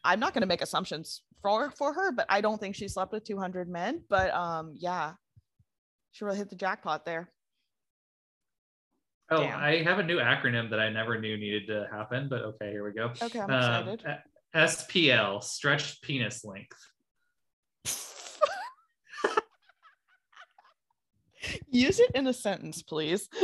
I'm not going to make assumptions for for her, but I don't think she slept with 200 men. But um, yeah, she really hit the jackpot there. Oh, Damn. I have a new acronym that I never knew needed to happen, but okay, here we go. Okay, I'm Um, excited. uh, SPL, stretched penis length. (laughs) Use it in a sentence, please. (laughs)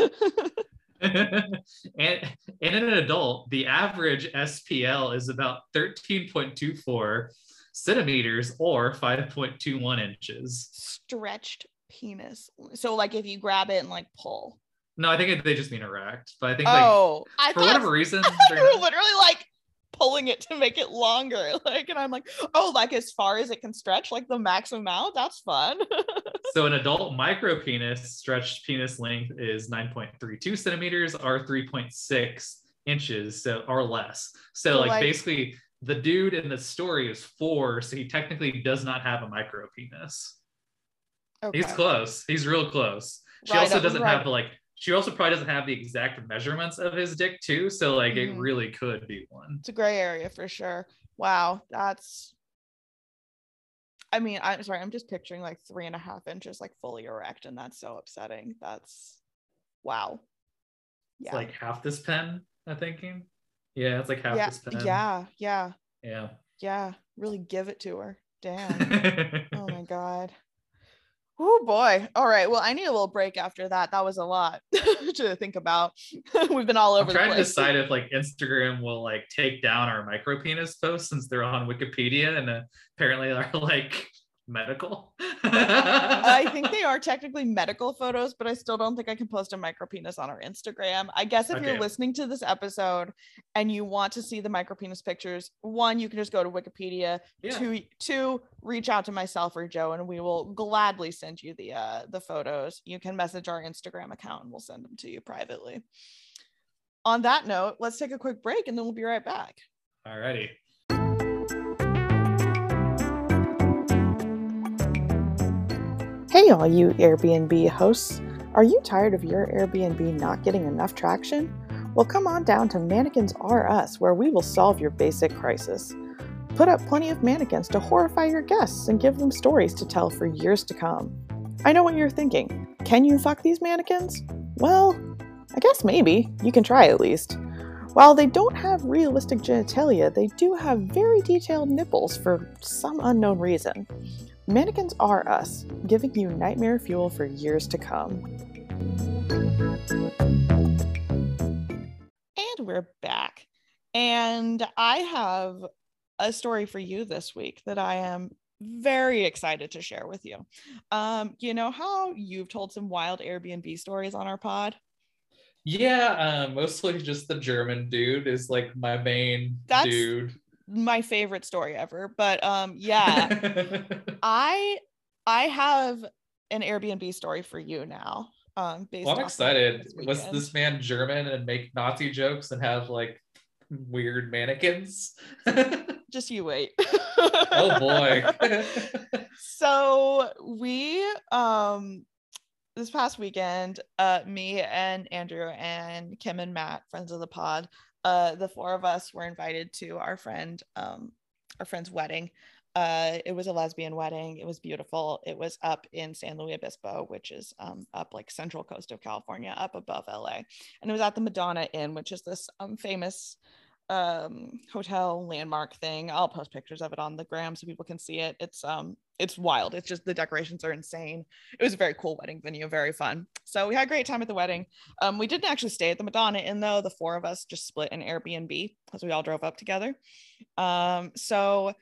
(laughs) and, and in an adult, the average SPL is about 13.24 centimeters or 5.21 inches. Stretched penis. So like if you grab it and like pull. No, I think they just mean erect, but I think like oh, I for thought whatever reason, (laughs) you they're were literally like pulling it to make it longer. (laughs) Like, and I'm like, oh, like as far as it can stretch, like the max amount. That's fun. (laughs) so an adult micro penis stretched penis length is 9.32 centimeters or 3.6 inches, so or less. So, So, like, like- basically, the dude in the story is four, so he technically does not have a micro penis. Okay. He's close. He's real close. She Right also up- doesn't right. have the like. She also probably doesn't have the exact measurements of his dick too. So like, it Mhm. really could be one. It's a gray area for sure. Wow, that's. I mean, I'm sorry. I'm just picturing like three and a half inches, like fully erect, and that's so upsetting. That's, wow. It's Yeah. like half this pen. I'm thinking. Yeah, it's like half yeah. this pen. Yeah. Yeah. Yeah. Yeah. Really give it to her. Damn. (laughs) oh my god. Oh boy. All right. Well, I need a little break after that. That was a lot (laughs) to think about. (laughs) We've been all over I'm trying to decide if like Instagram will like take down our micro penis posts since they're on Wikipedia and uh, apparently are (laughs) like medical. I (laughs) think they are technically medical photos, but I still don't think I can post a micro penis on our Instagram. I guess if you're listening to this episode and you want to see the micro penis pictures, one, you can just go to Wikipedia. Yeah. Two, two, reach out to myself or Joe, and we will gladly send you the uh, the photos. You can message our Instagram account, and we'll send them to you privately. On that note, let's take a quick break, and then we'll be right back. Alrighty. Hey, all you Airbnb hosts. Are you tired of your Airbnb not getting enough traction? Well, come on down to Mannequins R Us, where we will solve your basic crisis. Put up plenty of mannequins to horrify your guests and give them stories to tell for years to come. I know what you're thinking. Can you fuck these mannequins? Well, I guess maybe. You can try at least. While they don't have realistic genitalia, they do have very detailed nipples for some unknown reason. Mannequins R Us, giving you nightmare fuel for years to come. And we're back. And I have a story for you this week that I am very excited to share with you. Um, you know how you've told some wild Airbnb stories on our pod? Yeah, uh, mostly just the German dude is like my main That's- dude. My favorite story ever. But um, yeah, (laughs) I I have an Airbnb story for you now. Um, well, I'm excited. this Was this man German and make Nazi jokes and have like weird mannequins? (laughs) Just you wait. oh boy. (laughs) so we um this past weekend, uh me and Andrew and Kim and Matt, friends of the pod, uh the four of us were invited to our friend um our friend's wedding. Uh it was a lesbian wedding. It was beautiful. It was up in San Luis Obispo, which is um up like central coast of California, up above LA. And it was at the Madonna Inn, which is this um famous um hotel landmark thing. I'll post pictures of it on the gram so people can see it. It's um it's wild. It's just the decorations are insane. It was a very cool wedding venue very fun. So we had a great time at the wedding. Um we didn't actually stay at the madonna inn though. The four of us just split an airbnb because we all drove up together. Um so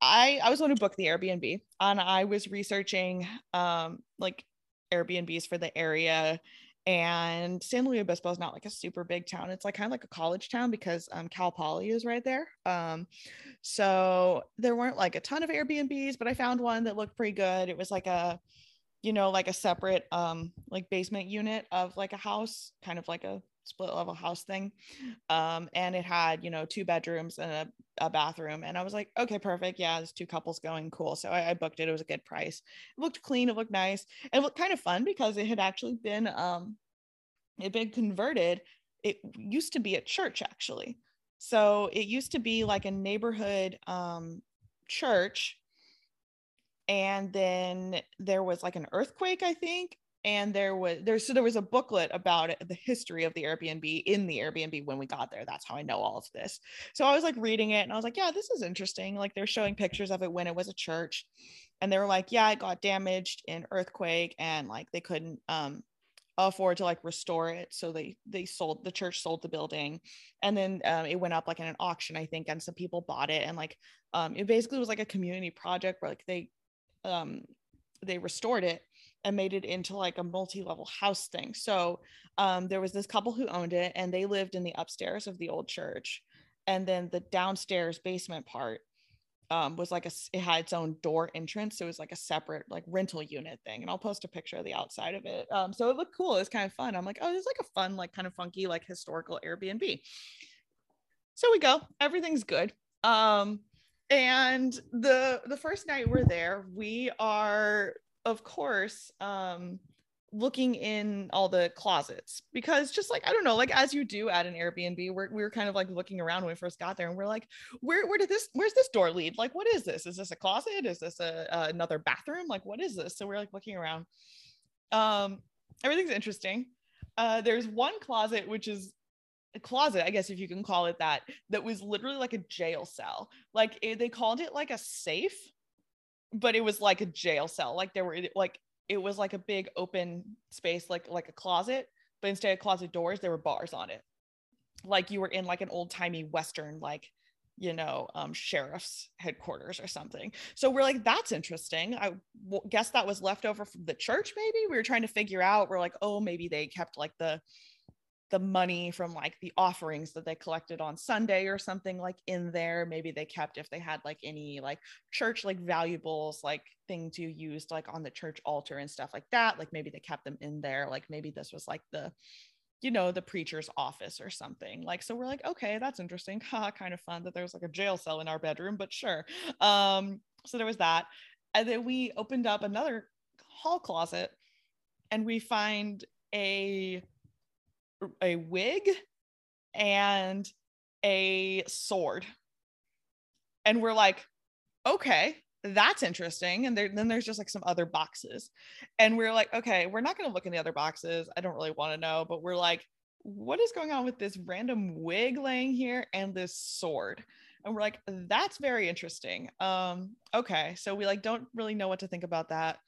i i was the one who booked the airbnb and i was researching um like airbnbs for the area And San Luis Obispo is not like a super big town. It's like kind of like a college town because um, Cal Poly is right there. Um, so there weren't like a ton of Airbnbs, but I found one that looked pretty good. It was like a, you know, like a separate um, like basement unit of like a house, kind of like a split level house thing. Um, and it had, you know, two bedrooms and a, a bathroom. And I was like, okay, perfect. Yeah, there's two couples going. Cool. So I, I, booked it. It was a good price. It looked clean. It looked nice. It looked kind of fun because it had actually been um it had been converted. It used to be a church actually. So it used to be like a neighborhood um church and then there was like an earthquake i think and there was there so there was a booklet about it, the history of the Airbnb in the Airbnb when we got there. That's how I know all of this. So I was like reading it and I was like, yeah, this is interesting. Like they're showing pictures of it when it was a church, and they were like, yeah, it got damaged in earthquake and like they couldn't um afford to like restore it so they they sold the church sold the building and then um, it went up like in an auction i think and some people bought it and like um, it basically was like a community project where like they um, they restored it and made it into like a multi-level house thing. So um, there was this couple who owned it and they lived in the upstairs of the old church. And then the downstairs basement part um, was like a, it had its own door entrance. So it was like a separate like rental unit thing. And I'll post a picture of the outside of it. Um, so it looked cool. It was kind of fun. I'm like, oh, is like a fun, like kind of funky, like historical Airbnb. So we go, everything's good. Um, and the the first night we're there, we are of course, um, looking in all the closets because just like I don't know, like as you do at an Airbnb, we're we were kind of like looking around when we first got there, and we're like, where where did this where's this door lead? Like, what is this? Is this a closet? Is this a, a another bathroom? Like, what is this? So we're like looking around. Um, everything's interesting. Uh, there's one closet which is a closet, I guess if you can call it that, that was literally like a jail cell. Like it, they called it like a safe but it was like a jail cell. Like there were like it was like a big open space, like like a closet, but instead of closet doors, there were bars on it. Like you were in like an old timey western, like you know, um, sheriff's headquarters or something. So we're like, that's interesting. I w- guess that was left over from the church. Maybe we were trying to figure out. We're like, oh, maybe they kept like the the money from like the offerings that they collected on Sunday or something like in there. Maybe they kept if they had like any like church like valuables, like things you used like on the church altar and stuff like that. Like maybe they kept them in there. Like maybe this was like the, you know, the preacher's office or something. Like, so we're like, okay, that's interesting. (laughs) kind of fun that there's like a jail cell in our bedroom, but sure. Um, so there was that. And then we opened up another hall closet and we find a a wig and a sword. And we're like, okay, that's interesting. And there, then there's just like some other boxes. And we're like, okay, we're not going to look in the other boxes. I don't really want to know, but we're like, what is going on with this random wig laying here and this sword? And we're like, that's very interesting. Um, okay. So we like don't really know what to think about that.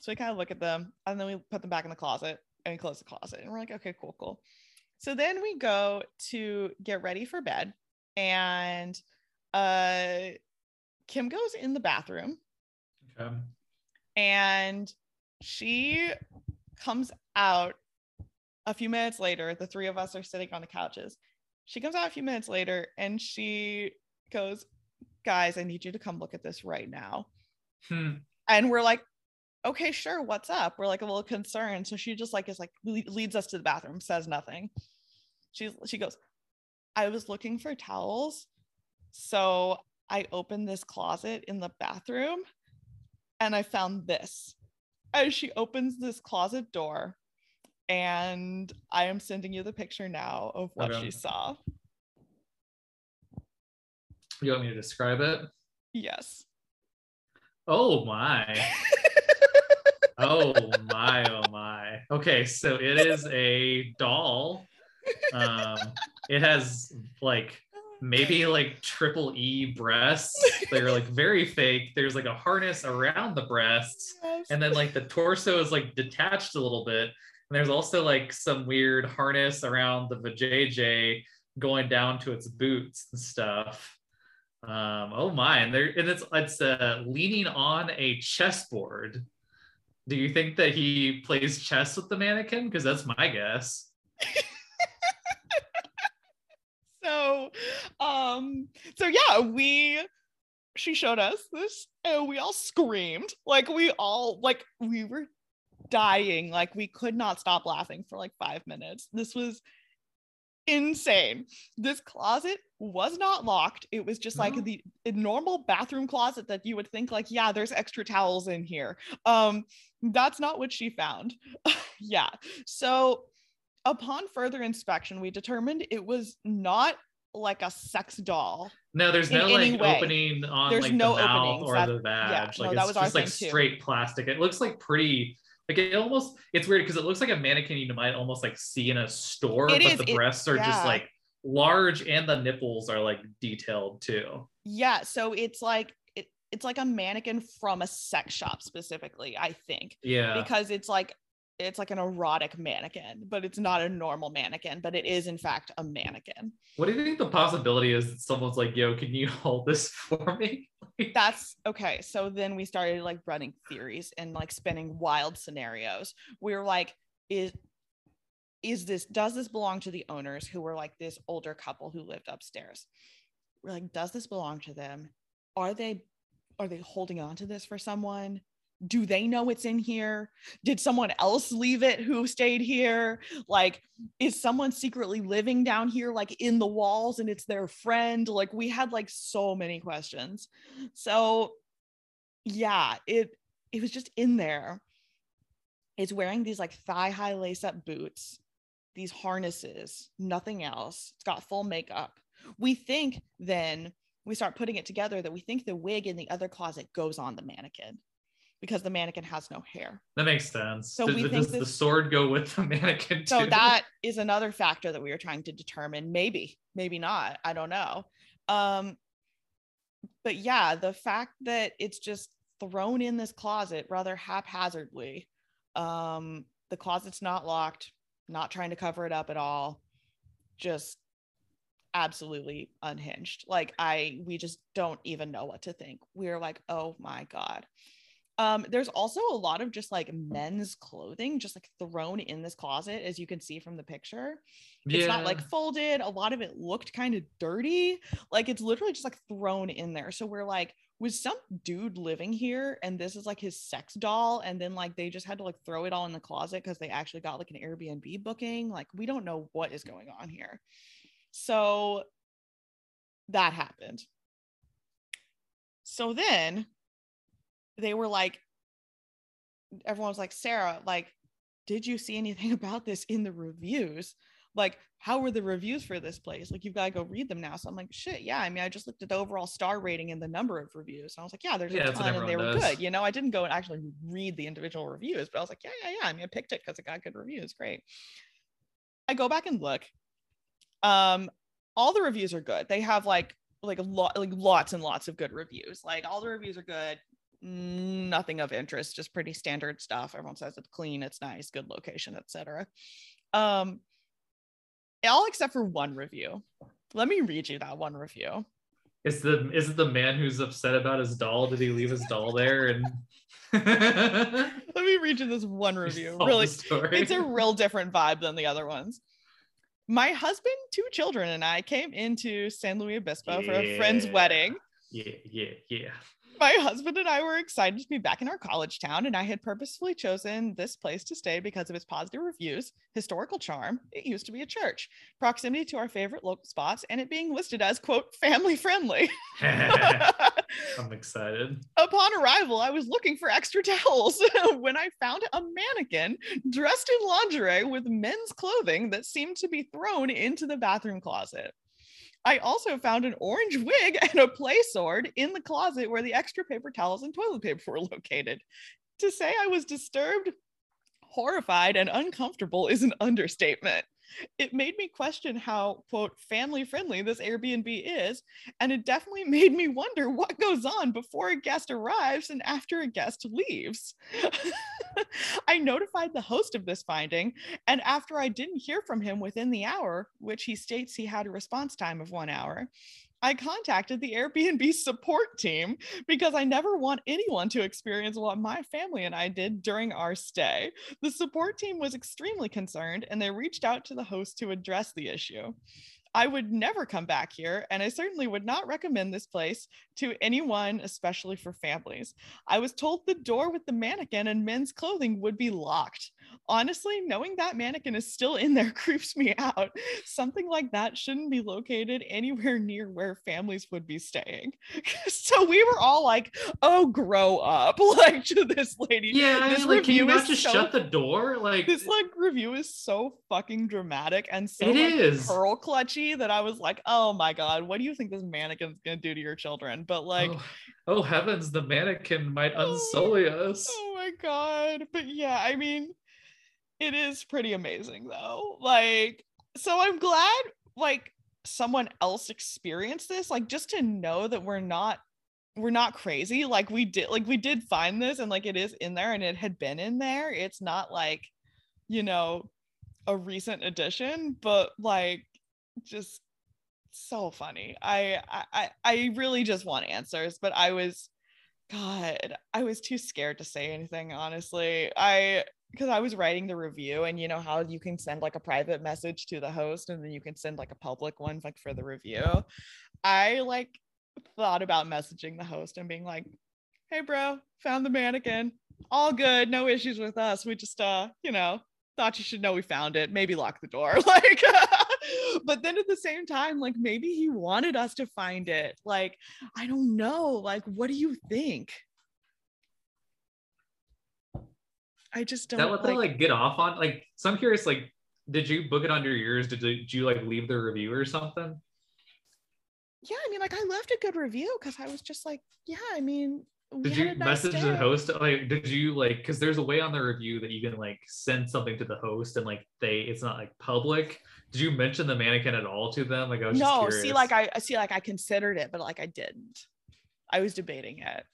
So we kind of look at them and then we put them back in the closet and close the closet. And we're like, okay, cool, cool. So then we go to get ready for bed, and uh, Kim goes in the bathroom. Okay. And she comes out a few minutes later. The three of us are sitting on the couches. She comes out a few minutes later and she goes, Guys, I need you to come look at this right now. Hmm. And we're like, okay, sure, what's up? We're like a little concerned. So she just like is like leads us to the bathroom, says nothing. She she goes, I was looking for towels. So I opened this closet in the bathroom and I found this. As she opens this closet door, and I am sending you the picture now of what okay. she saw. You want me to describe it? Yes. Oh my. (laughs) oh my, oh my. Okay, so it is a doll. Um, it has like maybe like triple E breasts. They're like very fake. There's like a harness around the breasts, yes. and then like the torso is like detached a little bit. And there's also like some weird harness around the vajayjay going down to its boots and stuff. Um, oh my, and there and it's it's uh, leaning on a chessboard. Do you think that he plays chess with the mannequin? Because that's my guess. (laughs) so um so yeah we she showed us this and we all screamed like we all like we were dying like we could not stop laughing for like five minutes this was insane this closet was not locked it was just like the normal bathroom closet that you would think like yeah there's extra towels in here um that's not what she found (laughs) yeah so upon further inspection we determined it was not like a sex doll No, there's no like way. opening on There's like no the mouth openings. or That- the badge. yeah, like no, it's that was just like thing, too. straight plastic. It looks like pretty like it almost it's weird because it looks like a mannequin you might almost like see in a store, It but is, the it- breasts are yeah. just like large and the nipples are like detailed too. Yeah, so it's like it, it's like a mannequin from a sex shop specifically, I think, Yeah. because it's like it's like an erotic mannequin, but it's not a normal mannequin, but it is in fact a mannequin. What do you think the possibility is that someone's like, yo, can you (laughs) hold this for me? (laughs) That's okay. So then we started like running theories and like spinning wild scenarios. We were like, is is this does this belong to the owners who were like this older couple who lived upstairs? We're like, does this belong to them? Are they are they holding on to this for someone? Do they know it's in here? Did someone else leave it who stayed here? Like, is someone secretly living down here, like in the walls, and it's their friend? Like, we had like so many questions. So, yeah, it it was just in there. It's wearing these like thigh high lace up boots, these harnesses, nothing else. It's got full makeup. We think then we start putting it together that we think the wig in the other closet goes on the mannequin because the mannequin has no hair. That makes sense. So does we does think the this- sword go with the (laughs) mannequin So that is another factor that we were trying to determine. Maybe, maybe not. I don't know. Um, but yeah, the fact that it's just thrown in this closet rather haphazardly. Um, the closet's not locked, not trying to cover it up at all. Just absolutely unhinged. Like I we just don't even know what to think. We're like, "Oh my god." Um there's also a lot of just like men's clothing just like thrown in this closet as you can see from the picture. Yeah. It's not like folded. A lot of it looked kind of dirty. Like it's literally just like thrown in there. So we're like, was some dude living here and this is like his sex doll? And then like they just had to like throw it all in the closet because they actually got like an Airbnb booking. Like we don't know what is going on here. So that happened. So then they were like, everyone was like, Sarah, like, did you see anything (laughs) about this in the reviews? Like, how were the reviews for this place? Like, you've got to go read them now. So I'm like, shit, yeah. I mean, I just looked at the overall star rating and the number of reviews. And I was like, yeah, there's Yeah, a ton and they were does. good. You know, I didn't go and actually read the individual reviews, but I was like, yeah, yeah, yeah. I mean, I picked it because it got good reviews. Great. I go back and look. Um, all the reviews are good. They have like like a lot like lots and lots of good reviews. Like all the reviews are good. Nothing of interest, just pretty standard stuff. Everyone says it's clean, it's nice, good location, etc. Um, all except for one review. Let me read you that one review. Is the is it the man who's upset about his doll? Did he leave his doll there and (laughs) Let me read you this one (laughs) review. Really, it's a (laughs) real different vibe than the other ones. My husband, two children, and I came into San Luis Obispo for a friend's wedding. yeah, yeah, yeah. My husband and I were excited to be back in our college town, and I had purposefully chosen this place to stay because of its positive reviews, historical charm. It used to be a church, proximity to our favorite local spots, and it being listed as, quote, family friendly. (laughs) (laughs) I'm excited. Upon arrival, I was looking for extra towels (laughs) when I found a mannequin dressed in lingerie with men's clothing that seemed to be thrown into the bathroom closet. I also found an orange wig (laughs) and a play sword in the closet where the extra paper towels and toilet paper were (laughs) located. To say I was disturbed, horrified, and uncomfortable is an understatement. It made me question how, quote, family friendly this Airbnb is, and it definitely (laughs) made me wonder what goes on before a guest arrives and after a guest leaves. (laughs) I notified the host of this finding, and after I didn't hear from him within the hour, which he states he had a response time of one hour, I contacted the Airbnb support team because I never want anyone to experience what my family and I did during our stay. The support team was extremely concerned and they reached out to the host to address the issue. I would never come back here, and I certainly would not recommend this place to anyone, especially for families. I was told the door with the mannequin and men's clothing would be locked. Honestly, knowing that mannequin is still in there (laughs) creeps me out. Something like that shouldn't be located anywhere near where families would be staying. (laughs) so we were all like, "Oh, grow up!" (laughs) Like to this lady. Yeah, I this mean, like, can you review not is just so shut the door? Like, this like review is so fucking dramatic and so It like, is. pearl clutchy that I was like, oh my god, what do you think this mannequin's gonna do to your children? But like, oh, oh heavens, the mannequin might Oh, unsully us. oh my god. But yeah, I mean, it is pretty amazing though. Like, so I'm glad like someone else experienced this, like just to know that we're not we're not crazy. Like we did like we did find this and like it is in there and it had been in there. It's not like, you know, a recent addition, but like just so funny. I I I- really just want answers, but I was God, I was too scared to say anything, honestly. I because I was writing the review and you know how you can send like a private message to the host and then you can send like a public one like for the review. I like thought about messaging the host and being like, "Hey bro, found the mannequin. All good, no issues with us. We just uh, you know, thought you should know we found it. Maybe lock the door." (laughs) Like (laughs) but then at the same time like maybe he wanted us to find it. Like I don't know. Like what do you think? I just don't that what they like, like get off on? Like, so I'm curious. Like, did you book it under yours? Did, did you like leave the review or something? yeah, I mean, like I left a good review because I was just like, yeah, I mean, we Did you nice message the host? Like, did you like? Because there's a way on the review that you can like send something to the host and like they, it's not like public. Did you mention the mannequin at all to them? Like, I was No, see, like I I see, like I considered it, but like I didn't. I was debating it.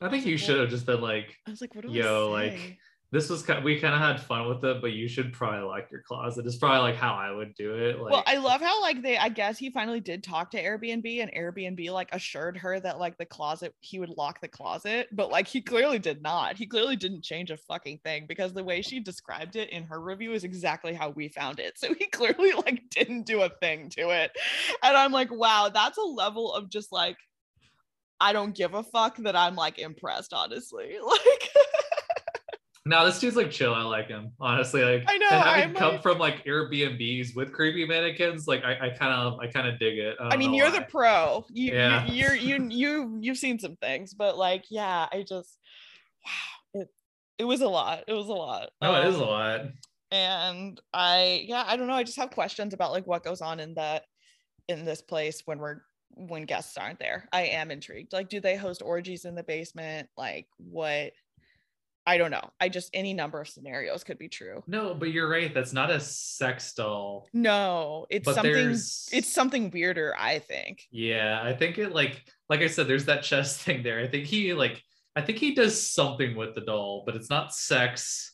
I think you Well- should have just been like, I was like, what do Yo, I like, say? This was kind. of, We kind of had fun with it, but you should probably lock your closet. It's probably like how I would do it. Like, well, I love how like they I guess he finally did talk to Airbnb and Airbnb like assured her that like the closet he would lock the closet, but like he clearly did not. He clearly didn't change a fucking thing because the way she described it in her review is exactly how we found it. So he (laughs) clearly like didn't do a thing to it. And I'm like, wow, that's a level of just like I don't give a fuck that I'm like impressed, honestly. (laughs) Like No, this dude's like chill. I like him, honestly. Like, I know, and having come from like Airbnbs with creepy mannequins, like I kind of, I kind of dig it. I don't mean, you're why. the pro. You, Yeah. you you're you (laughs) you you've seen some things, but like, yeah, I just wow, it it was a lot. It was a lot. No, it is a Um, lot. And I yeah, I don't know. I just have questions about like what goes on in that in this place when we're when guests aren't there. I am intrigued. Like, do they host orgies in the basement? Like, what? I don't know. I just any number of scenarios could be true. No, but you're right. That's not a sex doll. No, it's But something. there's, It's something weirder. I think. yeah. I think it like, like I said, there's that chest (laughs) thing there. I think he like, I think he does something with the doll, but it's not sex.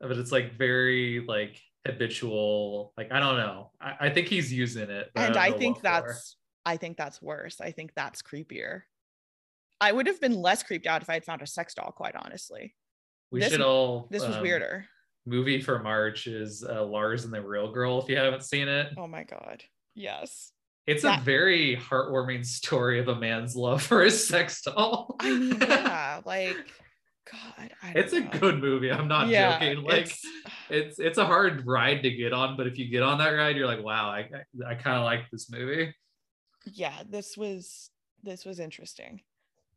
But it's like very like habitual. Like I don't know. I, I think he's using it. and don't I think what for. that's I think that's worse. I think that's creepier. I would have been less creeped out if I had found a sex doll, quite honestly. We this- should all. This was um, weirder. Movie for March is uh, Lars and the Real Girl. If you haven't seen it, Oh my god. Yes. it's that- a very heartwarming story of a man's love for his sex doll. I mean, yeah, (laughs) like God. I don't it's a know. good movie. I'm not Yeah, joking. Like it's- it's it's a hard ride to get on, but if you get on that ride, you're like, wow, I I, I kind of like this movie. yeah, this was this was interesting.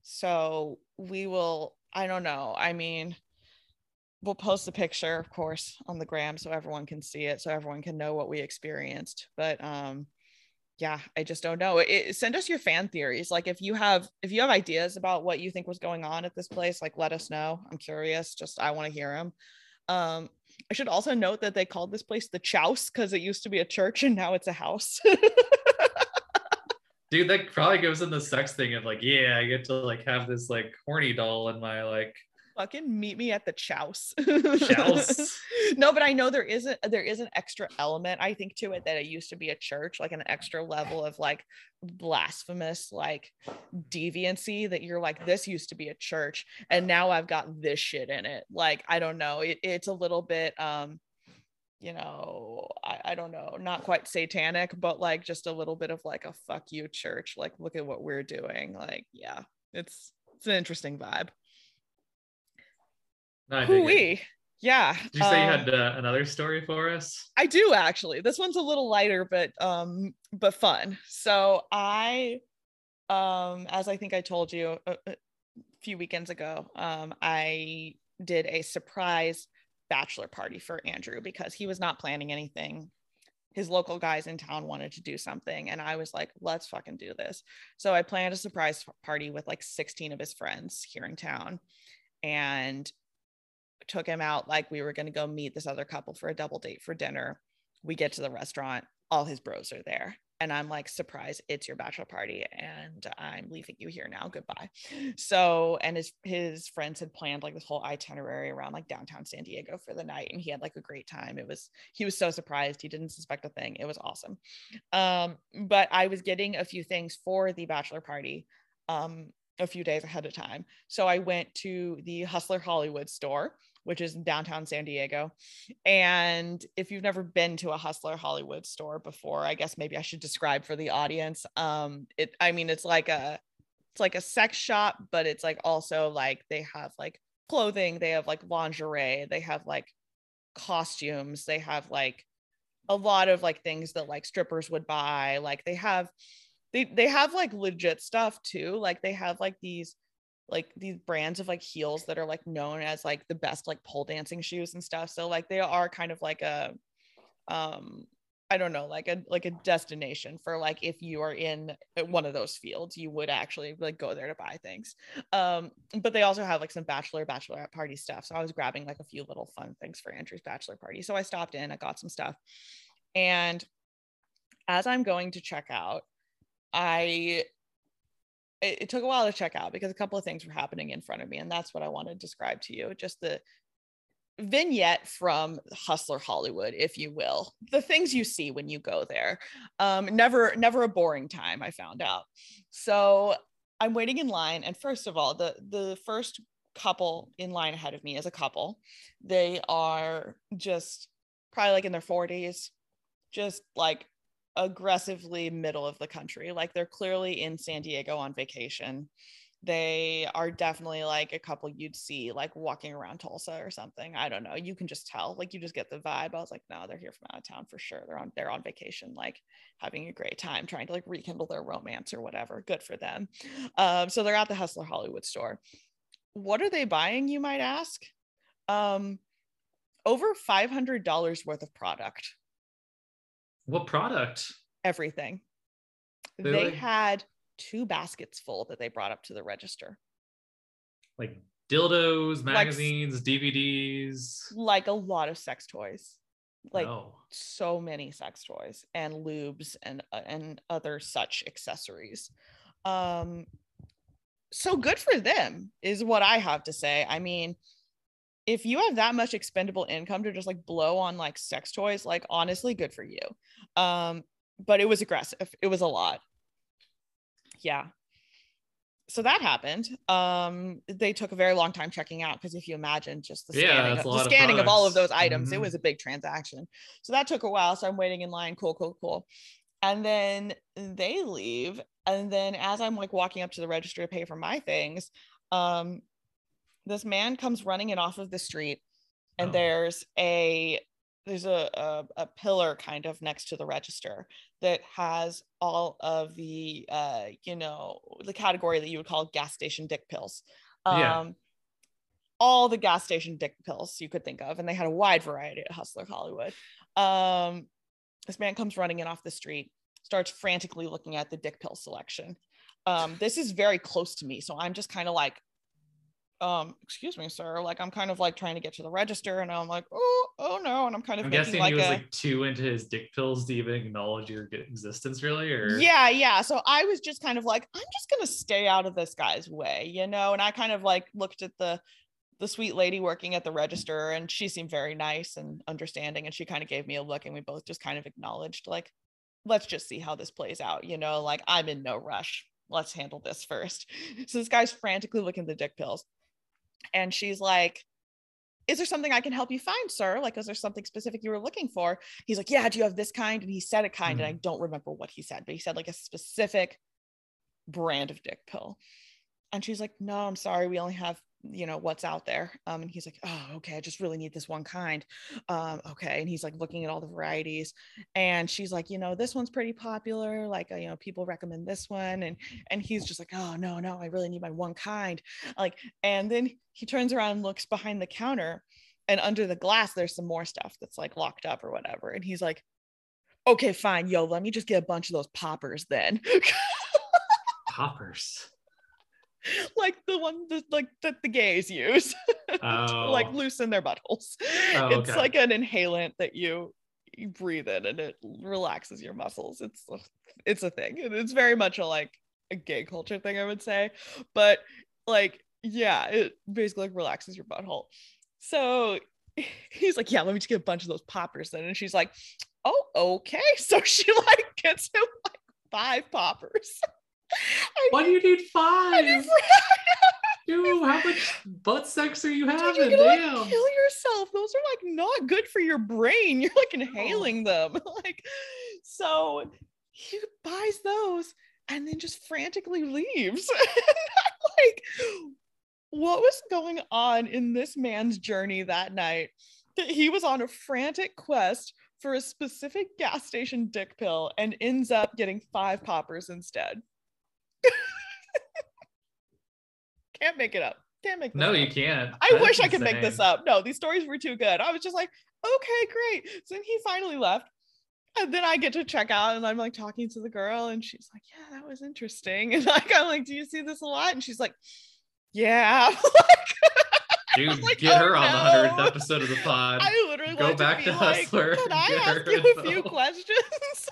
So we will, I don't know. I mean, we'll post the picture, of course, on the gram so everyone can see it, so everyone can know what we experienced. But um, yeah, I just don't know. It, send us your fan theories. Like if you have if you have ideas about what you think was going on at this place, like let us know. I'm curious. Just I want to hear them. Um, I should also note that they called this place the Chouse because it used to be a church and now it's a house. (laughs) Dude, that probably goes in the sex thing of like, yeah, I get to like have this like horny doll in my like fucking meet me at the chouse. Chouse. (laughs) no, but I know there isn't there is an extra element I think to it that it used to be a church, like an extra level of like blasphemous like deviancy that you're like this used to be a church and now I've got this shit in it. Like I don't know, it, it's a little bit um you know, I, I don't know, not quite satanic, but like just a little bit of like a fuck you church. Like, look at what we're doing. Like, yeah, it's it's an interesting vibe. No, I dig it. Hoo-wee. Yeah. Did you say you um, had uh, another story for us? I do actually. This one's a little lighter, but um, but fun. So I, um, as I think I told you a, a few weekends ago, um, I did a surprise bachelor party for Andrew because he was not planning anything. His local guys in town wanted to do something, and I was like, "Let's fucking do this." So I planned a surprise party with like 16 of his friends here in town, and took him out like we were going to go meet this other couple for a double date for dinner. We get to the restaurant, all his bros are there. And I'm like, surprise, it's your bachelor party, and I'm leaving you here now. Goodbye. So, and his his friends had planned like this whole itinerary around like downtown San Diego for the night, and he had like a great time. It was he was so surprised, he didn't suspect a thing. It was awesome. Um, but I was getting a few things for the bachelor party um a few days ahead of time. So I went to the Hustler Hollywood store, which is in downtown San Diego. And if you've never been to a Hustler Hollywood store before, I guess maybe I should describe for the audience. Um, it I mean it's like a it's like a sex shop, but it's like also like they have like clothing, they have like lingerie, they have like costumes, they have like a lot of like things that like strippers would buy. Like they have they they have like legit stuff too. Like they have like these like these brands of like heels that are like known as like the best like pole dancing shoes and stuff. So like they are kind of like a um I don't know, like a like a destination for like if you are in one of those fields, you would actually like go there to buy things. Um, but they also have like some bachelor bachelorette party stuff. So I was grabbing like a few little fun things for Andrew's bachelor party. So I stopped in, I got some stuff, and as I'm going to check out, I it, it took a while to check out because a couple of things were happening in front of me, and that's what I want to describe to you. Just the vignette from hustler hollywood if you will the things you see when you go there um never never a boring time i found out so i'm waiting in line and first of all the the first couple in line ahead of me is a couple they are just probably like in their 40s just like aggressively middle of the country like they're clearly in san diego on vacation they are definitely like a couple you'd see like walking around Tulsa or something. I don't know. You can just tell, like you just get the vibe. I was like, no, they're here from out of town for sure. They're on they're on vacation, like having a great time, trying to like rekindle their romance or whatever. Good for them. Um, so they're at the Hustler Hollywood store. What are they buying, you might ask? Um, over five hundred dollars worth of product. What product? Everything. They had two baskets full that they brought up to the register. Like dildos, Like- magazines, DVDs. like a lot of sex toys like oh, so many sex toys and lubes and uh, and other such accessories um so good for them is what i have to say i mean if you have that much expendable income to just like blow on like sex toys like honestly good for you. Um but it was aggressive. It was a lot. Yeah. So that happened. Um they took a very long time checking out because if you imagine just the Yeah, scanning, a the of scanning of all of those items. It Mhm. was a big transaction. So that took a while. So i'm waiting in line. Cool cool cool. And then they leave. And then as i'm like walking up to the register to pay for my things um this man comes running in off of the street and Oh. there's a there's a, a a pillar kind of next to the register that has all of the uh you know the category that you would call gas station dick pills um Yeah. all the gas station dick pills you could think of and they had a wide variety at hustler hollywood um this man comes running in off the street starts frantically looking at the dick pill selection um this is very close to me so i'm just kind of like um excuse me sir like i'm kind of like trying to get to the register and i'm like oh oh no and i'm kind of I'm guessing like he was a like too into his dick pills to even acknowledge your existence, really. Or? Yeah yeah so i was just kind of like i'm just gonna stay out of this guy's way you know and i kind of like looked at the the sweet lady working at the register and she seemed very nice and understanding and she kind of gave me a look and we both just kind of acknowledged like let's just see how this plays out you know like i'm in no rush. Let's handle this first. (laughs) So this guy's frantically looking at the dick pills and she's like is there something i can help you find sir? Like is there something specific you were looking for? He's like yeah do you have this kind? And he said a kind mm-hmm. and i don't remember what he said but he said like a specific brand of dick pill. And she's like no i'm sorry we only have you know what's out there um, and he's like oh okay i just really need this one kind. Um, okay and he's like looking at all the varieties and she's like you know this one's pretty popular like uh, you know people recommend this one and and he's just like oh no no i really need my one kind like and then he turns around and looks behind the counter and under the glass there's some more stuff that's like locked up or whatever and he's like okay fine yo let me just get a bunch of those poppers then. (laughs) Poppers (laughs) like the one that like that the gays use (laughs) oh. to like loosen their buttholes. Oh, it's okay. like an inhalant that you you breathe in and it relaxes your muscles. It's it's a thing. It's very much a like a gay culture thing, I would say. But like, yeah, it basically like relaxes your butthole. So (laughs) he's like, Yeah, let me just get a bunch of those poppers then. And she's like, Oh, okay. So she like gets him like five poppers. (laughs) Why do you need five? (laughs) Dude, how much butt sex are you having? Dude, you're Damn. Like, kill yourself. Those are like not good for your brain. (laughs) You're like inhaling them. like, so he buys those and then just frantically leaves. like, what was going on in this man's journey that night? That he was on a frantic quest for a specific gas station dick pill and ends up getting five poppers instead. (laughs) Can't make it up. Can't make No, up. you can't. I That's wish I could make this up. No, these stories were too good. I was just like, okay, great. So then he finally left. And then I get to check out and I'm like talking to the girl and she's like, Yeah, that was interesting. (laughs) And like I'm like, Do you see this a lot? And she's like, Yeah. (laughs) Dude, like, get oh, her on no. the hundredth episode of the pod. I literally go back to, to Hustler. Like, Can I ask you a few questions?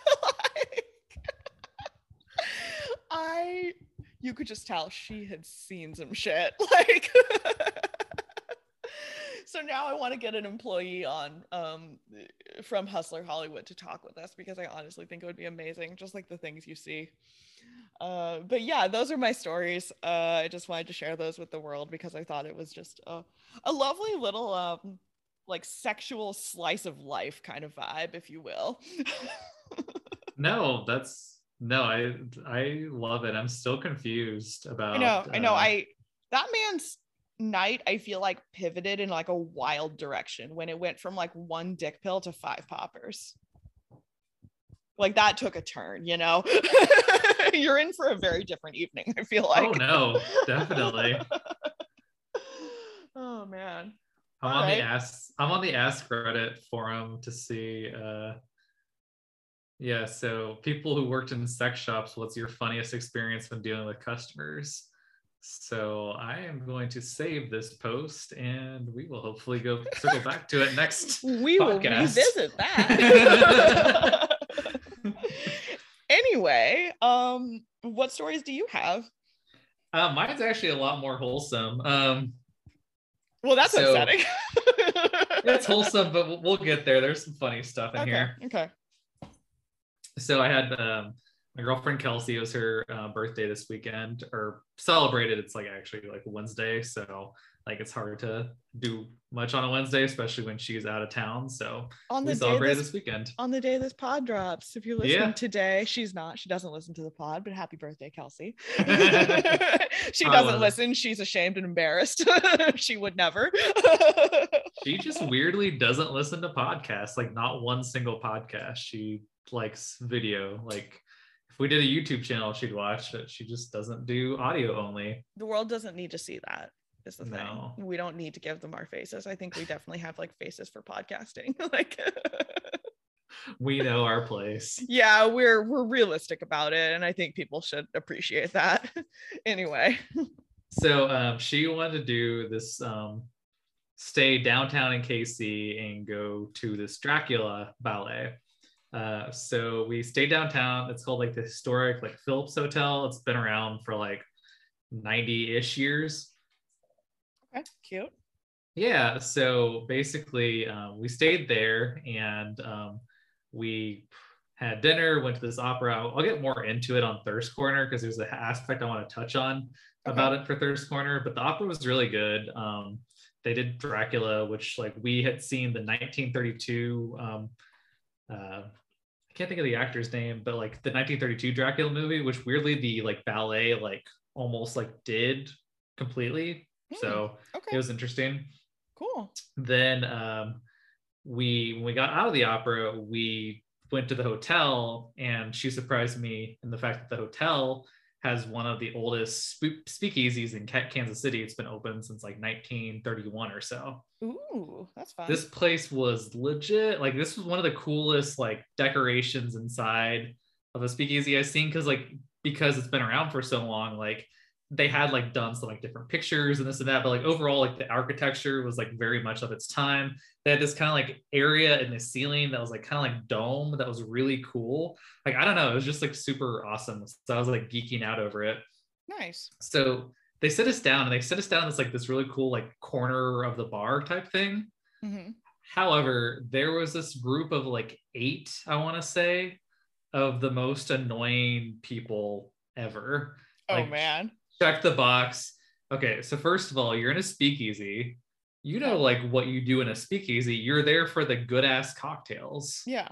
I you could just tell she had seen some shit. (laughs) Like (laughs) so now I want to get an employee on um, from Hustler Hollywood to talk with us because I honestly think it would be amazing, just like the things you see. Uh, but yeah, those are my stories. Uh, I just wanted to share those with the world because I thought it was just a, a lovely little um, like sexual slice of life kind of vibe, if you will. (laughs) no, that's no, I I love it. I'm still confused about. I know, uh, I know. I that man's night I feel like pivoted in like a wild direction when it went from like one dick pill to five poppers. Like that took a turn, you know. (laughs) You're in for a very different evening. I feel like. Oh no, (laughs) definitely. oh man. I'm All on right. the ask. I'm on the Ask Reddit forum to see uh, yeah, so people who worked in sex shops, what's your funniest experience when dealing with customers? So I am going to save this post and we will hopefully go circle back to it next. (laughs) we podcast. will revisit that. (laughs) (laughs) anyway, um, what stories do you have? Uh, mine's actually a lot more wholesome. Um, well, that's so, upsetting. it's wholesome, but we'll get there. There's some funny stuff in okay, here. Okay so I had um, my girlfriend Kelsey. It was her uh, birthday this weekend, or celebrated. It's like actually like Wednesday, so like it's hard to do much on a Wednesday, especially when she's out of town. So on the we celebrated this, this, weekend. On the day this pod drops, if you're listening yeah. today, she's not. She doesn't listen to the pod, but happy birthday, Kelsey. (laughs) (laughs) she doesn't listen. She's ashamed and embarrassed. (laughs) she would never. she just weirdly doesn't listen to podcasts. Like not one single podcast. She likes video. Like if we did a YouTube channel, she'd watch it. She just doesn't do audio only. The world doesn't need to see that. Is the no. thing. We don't need to give them our faces. I think we definitely have like faces for podcasting. (laughs) like (laughs) we know our place. Yeah, we're we're realistic about it, and I think people should appreciate that. (laughs) anyway. So um, she wanted to do this um, stay downtown in KC and go to this Dracula ballet. Uh, so we stayed downtown. It's called like the historic like Phillips Hotel. It's been around for like 90-ish years. Okay, cute. yeah so basically um, we stayed there and um, we had dinner went to this opera i'll, I'll get more into it on thirst corner because there's an aspect i want to touch on Okay. about it for thirst corner but the opera was really good um, they did dracula which like we had seen the 1932 um, uh, can't think of the actor's name, but like the 1932 Dracula movie, which weirdly the like ballet like almost like did completely. Hmm, So it was interesting. Cool. Then um, we when we got out of the opera, we went to the hotel, and she surprised me in the fact that the hotel has one of the oldest spe- speakeasies in Kansas City. It's been open since like 1931 or so Ooh, that's fun. this place was legit like this was one of the coolest like decorations inside of a speakeasy i've seen because like because it's been around for so long like they had like done some like different pictures and this and that but like overall like the architecture was like very much of its time they had this kind of like area in the ceiling that was like kind of like dome that was really cool like i don't know it was just like super awesome so i was like geeking out over it nice. so they sit us down and they sit us down in this like this really cool like corner of the bar type thing hmm However, there was this group of like eight, I want to say, of the most annoying people ever. Oh Like, man. Check the box. Okay, so first of all, you're in a speakeasy. You know, like what you do in a speakeasy, you're there for the good ass cocktails. Yeah.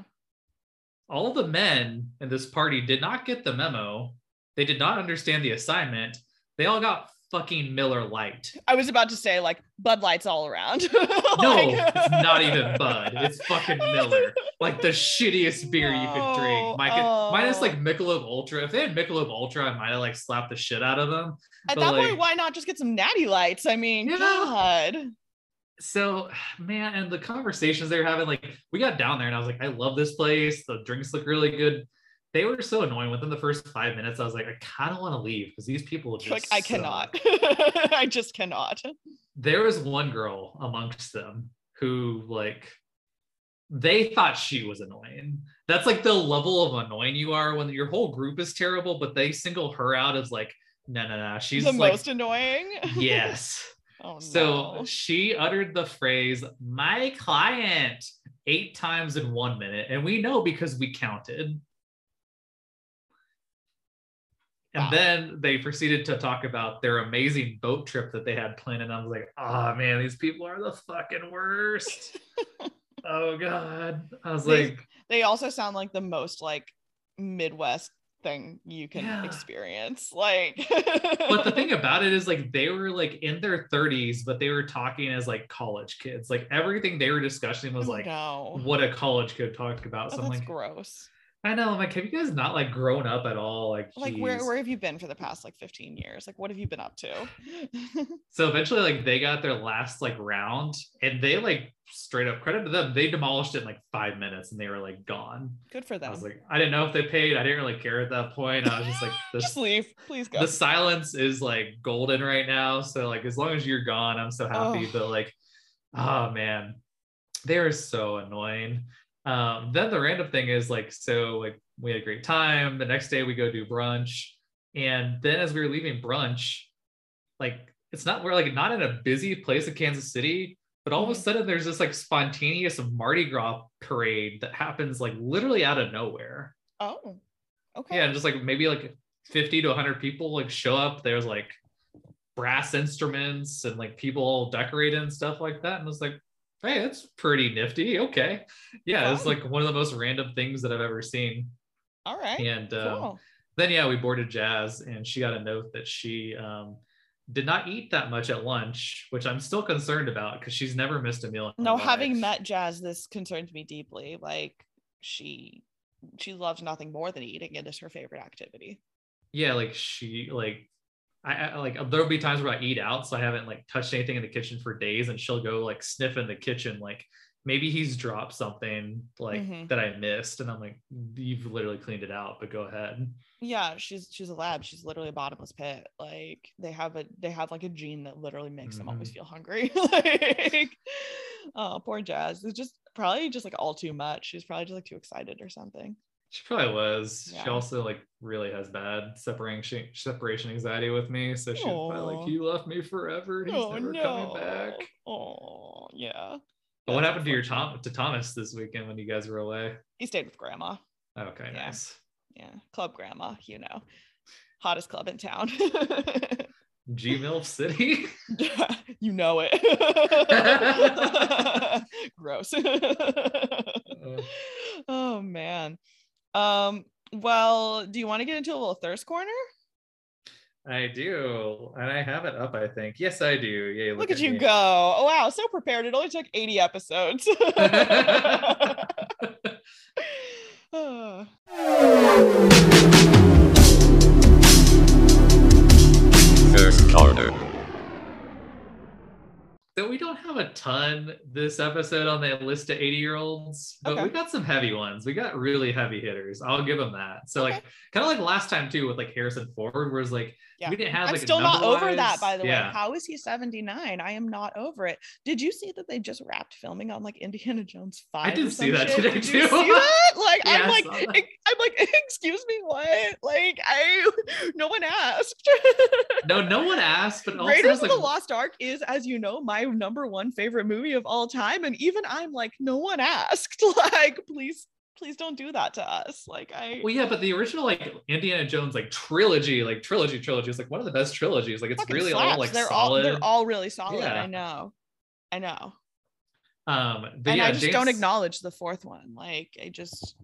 All the men in this party did not get the memo. They did not understand the assignment. They all got fucking Miller Lite. I was about to say like Bud Lights all around. (laughs) No, Like- it's not even Bud. It's fucking Miller. Like the shittiest beer you could drink. My, Oh. Minus like oh. Michelob Ultra. If they had Michelob Ultra, I might have like slapped the shit out of them. At but, that like- point, why not just get some natty lights? I mean, Yeah. God. So, man, and the conversations they were having, like we got down there and I was like, I love this place. The drinks look really good. They were so annoying. Within the first five minutes, I was like, I kind of want to leave because these people just Like I suck. cannot. (laughs) I just cannot. there was one girl amongst them who like they thought she was annoying that's like the level of annoying you are when your whole group is terrible but they single her out as like no no no she's the like most annoying. yes (laughs) Oh no. so she uttered the phrase my client eight times in one minute and we know because we counted and Wow. then they proceeded to talk about their amazing boat trip that they had planned. And I was like, oh man, these people are the fucking worst. (laughs) oh God. I was They- like, they also sound like the most like Midwest thing you can Yeah. experience. Like (laughs) but the thing about it is like they were like in their 30s, but they were talking as like college kids. Like everything they were discussing was Oh, like no. what a college kid talked about. Oh, So I'm like, gross. I know, I'm like, have you guys not like grown up at all? Like, Like where geez. where have you been for the past like 15 years? Like what have you been up to? (laughs) So eventually, like they got their last like round, and they like straight up credit to them. They demolished it in like five minutes, and they were like gone. Good for them. I was like, I didn't know if they paid. I didn't really care at that point. I was just like, (laughs) just the, leave. Please go. the silence is like golden right now. So like, as long as you're gone, I'm so happy. Oh. But like, oh man, they're so annoying. Um, then the random thing is like, so like we had a great time. The next day we go do brunch, and then as we were leaving brunch, like it's not we're like not in a busy place in Kansas City, but all of a Mhm. sudden there's this like spontaneous Mardi Gras parade that happens like literally out of nowhere. oh. Okay. Yeah, and just like maybe like 50 to 100 people like show up. There's like brass instruments and like people all decorated and stuff like that. And it's like, hey, that's pretty nifty. Okay. Yeah, it's like one of the most random things that I've ever seen. All right. And um, cool. then yeah, we boarded Jazz, and she got a note that she um, did not eat that much at lunch, which I'm still concerned about because she's never missed a meal. No, having met Jazz, this concerns me deeply. Like she she loves nothing more than eating. It is her favorite activity. yeah, like she like. I, I like there'll be times where I eat out, so I haven't like touched anything in the kitchen for days, and she'll go like sniff in the kitchen, like maybe he's dropped something like Mhm. that I missed, and I'm like, you've literally cleaned it out, but go ahead. Yeah, she's she's a lab. She's literally a bottomless pit. Like they have a they have like a gene that literally makes them always Mhm. feel hungry. (laughs) like oh poor Jazz. It's just probably just like all too much. She's probably just like too excited or something. She probably was. She also like really has bad separation separation anxiety with me. So she's probably like, "He left me forever, and he's oh never no. coming back." Oh Yeah. But what happened to your. Tom to Thomas this weekend when you guys were away? He stayed with grandma. Okay, Yeah. nice. Yeah. Club grandma, you know. Hottest club in town. (laughs) G Milf City. Yeah, (laughs) you know it. (laughs) Gross. Uh. oh man. Um, well, do you want to get into a little thirst corner? I do, and I have it up. I think. Yes, I do. Yay! Look, at, you me. go. Oh wow, so prepared. It only took 80 episodes. (laughs) (laughs) First corner. So we don't have a ton this episode on the list of 80 year olds, but Okay. we got some heavy ones. We got really heavy hitters. I'll give them that. So Okay. like kind of like last time too with like Harrison Ford, where it's like Yeah. we didn't have I'm like still not over that, by the yeah. way. How is he 79? I am not over it. Did you see that they just wrapped filming on like Indiana Jones 5? I did see that shit? today, Did you too. see that? Like, (laughs) Yeah, I'm like, that. (laughs) I'm like, (laughs) excuse me, what? Like, I, no one asked. No, no one asked, but also Raiders of like the Lost Ark is, as you know, my number one favorite movie of all time. And even I'm like, no one asked. (laughs) Like, please, please don't do that to us. Like, I, Well, yeah, but the original like Indiana Jones like trilogy, like trilogy trilogy is like one of the best trilogies. Like it's really all like they're solid. all they're all really solid. Yeah. I know. I know. um, but and yeah, I just don't acknowledge the fourth one. Like I just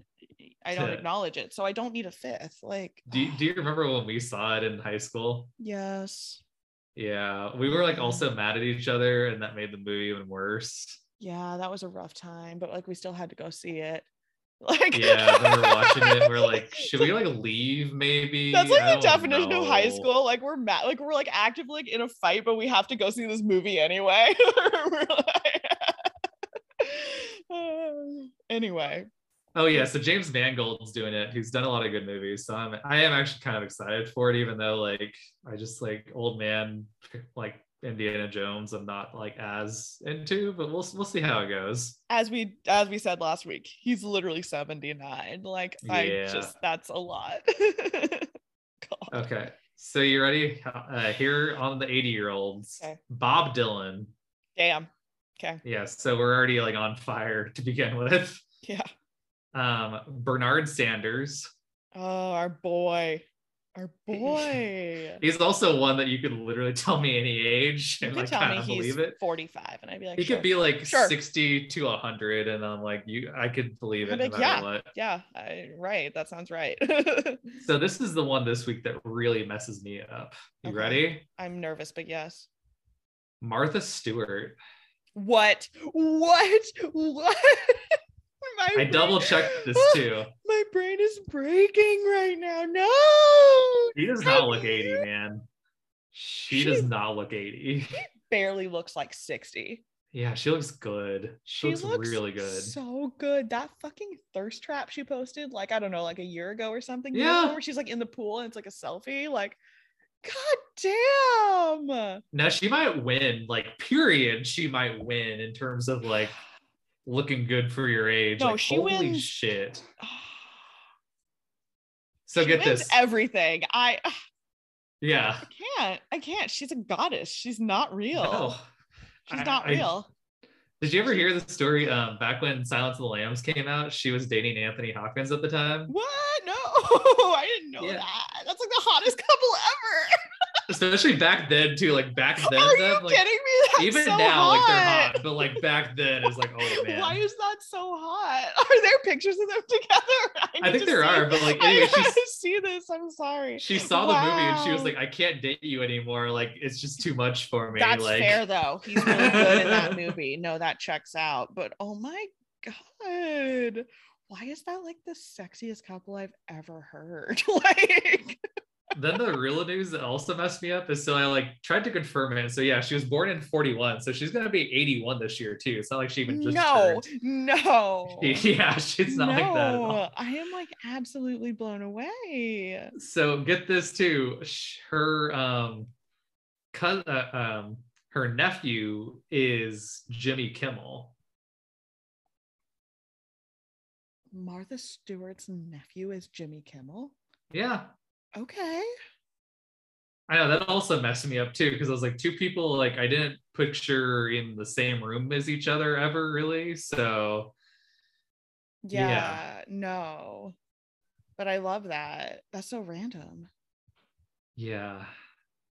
I don't Yeah. acknowledge it. So I don't need a fifth. Like Do you, do you remember when we saw it in high school? yes. Yeah, we were like also mad at each other, and that made the movie even worse. Yeah, that was a rough time, but like we still had to go see it. (laughs) Like Yeah, then we're watching it. We're like, (laughs) should we like leave? Maybe That's like I the definition of high school. Like we're mad, like we're like actively like, in a fight, but we have to go see this movie anyway. (laughs) Like- (sighs) anyway, Oh yeah, so James Mangold's doing it. He's done a lot of good movies, so I'm I am actually kind of excited for it, even though like I just like old man like Indiana Jones. I'm not like as into, but we'll we'll see how it goes. as we as we said last week, he's literally 79. Like I Yeah. just that's a lot. (laughs) Okay, so you ready? Uh, here on the 80 year olds, Okay. Bob Dylan. Damn. Okay. Yeah. so we're already like on fire to begin with. Yeah. Um, Bernard Sanders. Oh, our boy. Our boy. (laughs) He's also one that you could literally tell me any age and like kind of he's believe it. 45, and I'd be like, He sure. could be like Sure. 60 to 100, and I'm like, you, I could believe it no like, matter yeah. what. yeah, I, right. That sounds right. (laughs) So this is the one this week that really messes me up. You Okay. ready? I'm nervous, but yes. Martha Stewart. What? What? (laughs) What? I brain- double checked this (laughs) too. My brain is breaking right now. No. She does not look 80, man. She does not look 80. Barely looks like 60. Yeah, she looks good. She, She looks, really good. So good. That fucking thirst trap she posted, like, I don't know, like a year ago or something. you know, Yeah. Where she's like in the pool and it's like a selfie. Like, God damn. Now she might win, like period. She might win in terms of like looking good for your age. No, like, she holy wins- shit. (sighs) So She get this. everything. I (sighs) yeah. I can't. I can't. She's a goddess. She's not real. No. She's I- not I- real. Did you ever hear the story? Um, back when Silence of the Lambs came out, she was dating Anthony Hopkins at the time. What? No, (laughs) I didn't know Yeah. that. That's like the hottest (laughs) couple ever. Especially back then too. Like back then, (laughs) Are then, you like, kidding me? That's even so now, like they're hot. hot, but like back then, it's like, oh man. Why is that so hot? (laughs) Are there pictures of them (laughs) together? I need think to there see- are, but like I anyway, gotta see this. I'm sorry. she saw the movie and she was like, I can't date you anymore. Like it's just too much for me. That's like fair though. He's really good in that movie. No, that checks out. But oh my god, why is that like the sexiest couple I've ever heard? like, then the real news that also messed me up is so I like tried to confirm it. So yeah, she was born in 41. So she's gonna be 81 this year too. It's not like she even just no, turned. no. (laughs) Yeah, she's not like that at all. No, I am like absolutely blown away. So get this too. Her um, cous- uh, um, her nephew is Jimmy Kimmel. Martha Stewart's nephew is Jimmy Kimmel. Yeah, Okay. I know that also messed me up too because I was like two people like I didn't picture in the same room as each other ever really. So Yeah, Yeah. no. But I love that. That's so random. yeah.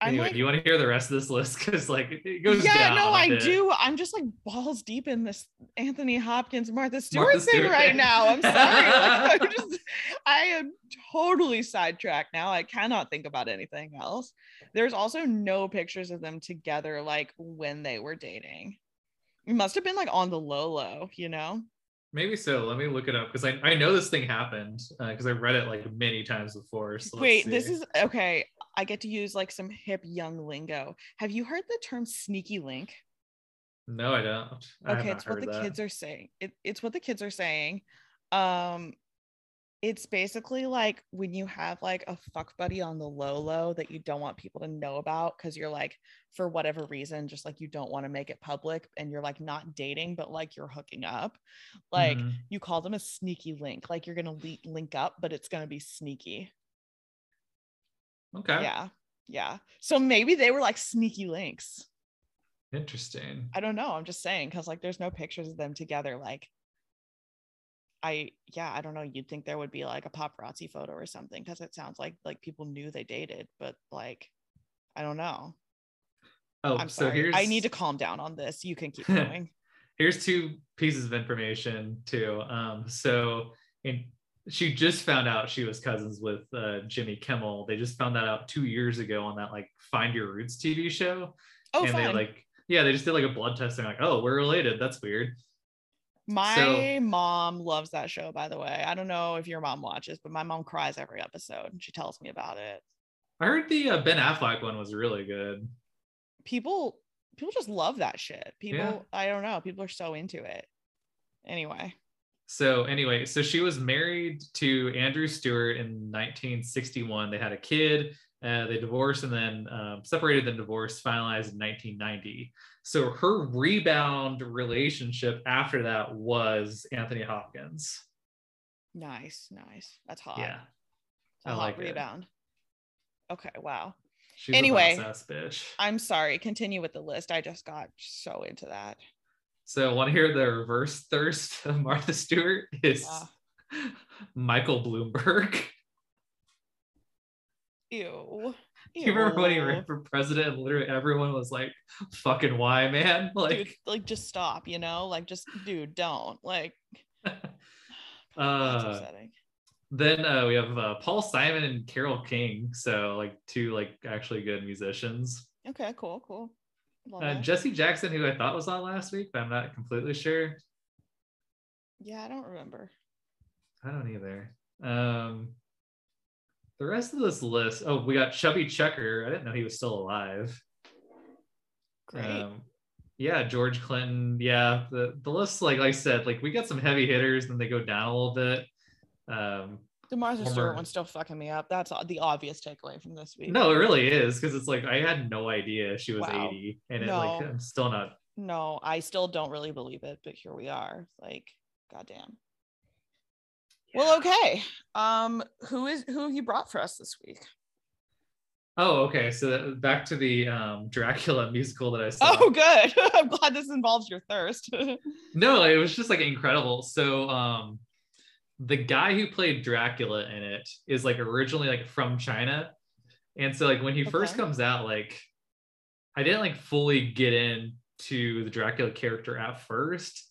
Anyway, like, do you want to hear the rest of this list? Because like it goes yeah, no, I do. I'm just like balls deep in this Anthony Hopkins, Martha Stewart Martha thing right now. I'm sorry. (laughs) like, I'm just, I am totally sidetracked now. I cannot think about anything else. There's also no pictures of them together, like when they were dating. It must have been like on the low low, you know? Maybe so. Let me look it up because I, I know this thing happened because I read it like many times before. So let's Wait, this is okay. I get to use like some hip young lingo. Have you heard the term sneaky link? no, I don't. I okay it's what the that. kids are saying it, it's what the kids are saying um it's basically like when you have like a fuck buddy on the low low that you don't want people to know about because you're like for whatever reason just like you don't want to make it public and you're like not dating but like you're hooking up like Mhm. you call them a sneaky link like you're gonna le- link up but it's gonna be sneaky okay, yeah yeah so maybe they were like sneaky links interesting. I don't know. I'm just saying because like there's no pictures of them together. Like I yeah, I don't know. You'd think there would be like a paparazzi photo or something because it sounds like like people knew they dated, but like I don't know. Oh, I'm so sorry. here's I need to calm down on this. You can keep (laughs) going. here's two pieces of information too. Um, so in she just found out she was cousins with uh, Jimmy Kimmel. They just found that out two years ago on that like Find Your Roots TV show, oh, and fun. they like yeah they just did like a blood test and like oh we're related. That's weird. My so- mom loves that show, by the way. I don't know if your mom watches, but my mom cries every episode and she tells me about it. I heard the uh, Ben Affleck one was really good. People people just love that shit. People, Yeah. I don't know. People are so into it. Anyway. So anyway, so she was married to Andrew Stewart in 1961. They had a kid. Uh, they divorced and then um, separated. Then divorced, finalized in 1990. So her rebound relationship after that was Anthony Hopkins. Nice, nice. That's hot. Yeah, It's a I hot like it. rebound. Okay, wow. she's Anyway. bitch. I'm sorry. Continue with the list. I just got so into that. So want to hear the reverse thirst of Martha Stewart is Yeah. (laughs) Michael Bloomberg. Ew. Do you remember when he ran for president and literally everyone was like, fucking why, man? (laughs) Like, dude, like just stop, you know? Like just dude, don't. Like (laughs) (sighs) uh, then uh, we have uh, Paul Simon and Carole King. So like two like actually good musicians. Okay, cool, cool. Uh. Jesse Jackson, who I thought was on last week, but I'm not completely sure. yeah, I don't remember. I don't either. Um, the rest of this list. Oh, we got Chubby Checker. I didn't know he was still alive. Great. Um, yeah, George Clinton. Yeah, the the list, like, like I said, like we got some heavy hitters, then they go down a little bit. Um, the Martha former- Stewart one's still fucking me up. That's the obvious takeaway from this week. no, it really is because it's like I had no idea she was Wow. 80, and it like I'm still not. No, I still don't really believe it, but here we are. Like, goddamn. Well, okay. Um, who is who you brought for us this week? Oh, okay. So that- back to the um, Dracula musical that I saw. Oh, good. (laughs) I'm glad this involves your thirst. (laughs) No, it was just like incredible. So um the guy who played Dracula in it is like originally like from China. And so like when he first comes out, like I didn't like fully get into the Dracula character at first,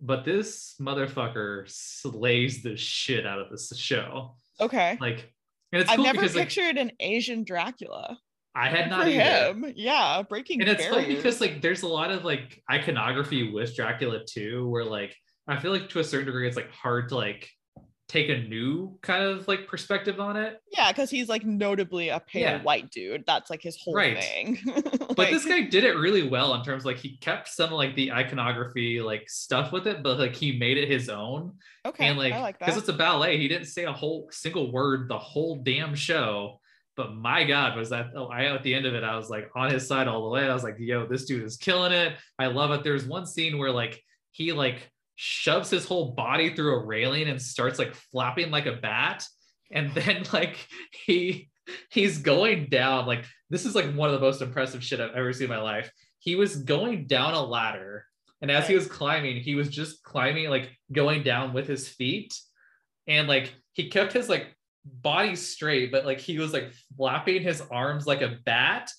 but this motherfucker slays the shit out of this show. okay. Like and it's I've never because like pictured an Asian Dracula. I had not for either. him. Yeah, breaking and it's funny because like there's a lot of like iconography with Dracula too, where like I feel like to a certain degree it's like hard to like take a new kind of like perspective on it. yeah, because he's like notably a pale Yeah. white dude. That's like his whole Right. thing. (laughs) But this guy did it really well in terms of, like he kept some like the iconography like stuff with it, but like he made it his own. okay, and like I like because it's a ballet, he didn't say a whole single word the whole damn show. But my God, was that oh, I at the end of it, I was like on his side all the way. I was like, yo, this dude is killing it. I love it. There's one scene where like he like shoves his whole body through a railing and starts like flapping like a bat. And then (laughs) like he he's going down like this is like one of the most impressive shit I've ever seen in my life. He was going down a ladder, and as he was climbing, he was just climbing, like going down with his feet, and like he kept his like body straight, but like he was like flapping his arms like a bat,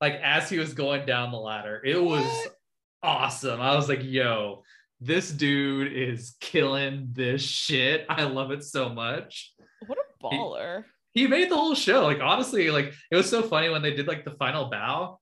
like as he was going down the ladder. It was What? awesome. I was like, yo, this dude is killing this shit. I love it so much What a baller. he made the whole show. Like honestly, like it was so funny when they did like the final bow.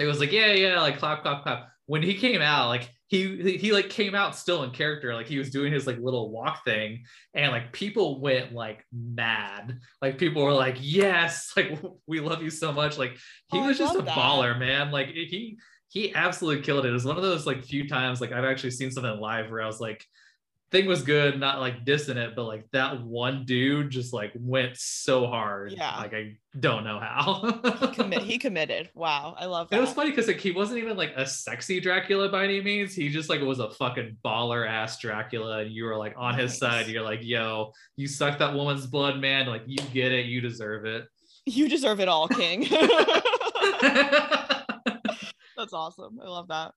It was like yeah, yeah, like clap, clap, clap. When he came out, like he he, he, like came out still in character, like he was doing his like little walk thing, and like people went like mad. Like people were like, yes, (laughs) like we love you so much. Like he Oh, was just a that. baller, man. Like he he absolutely killed it. It was one of those like few times like I've actually seen something live where I was like thing was good, not like dissing it, but like that one dude just like went so hard. Yeah. Like I don't know how. (laughs) Commit he committed. Wow. I love that. It was funny because like he wasn't even like a sexy Dracula by any means. He just like was a fucking baller ass Dracula, and you were like on his side. You're like, yo, you sucked that woman's blood, man. Like you get it, you deserve it. You deserve it all, King. (laughs) (laughs) That's awesome. I love that.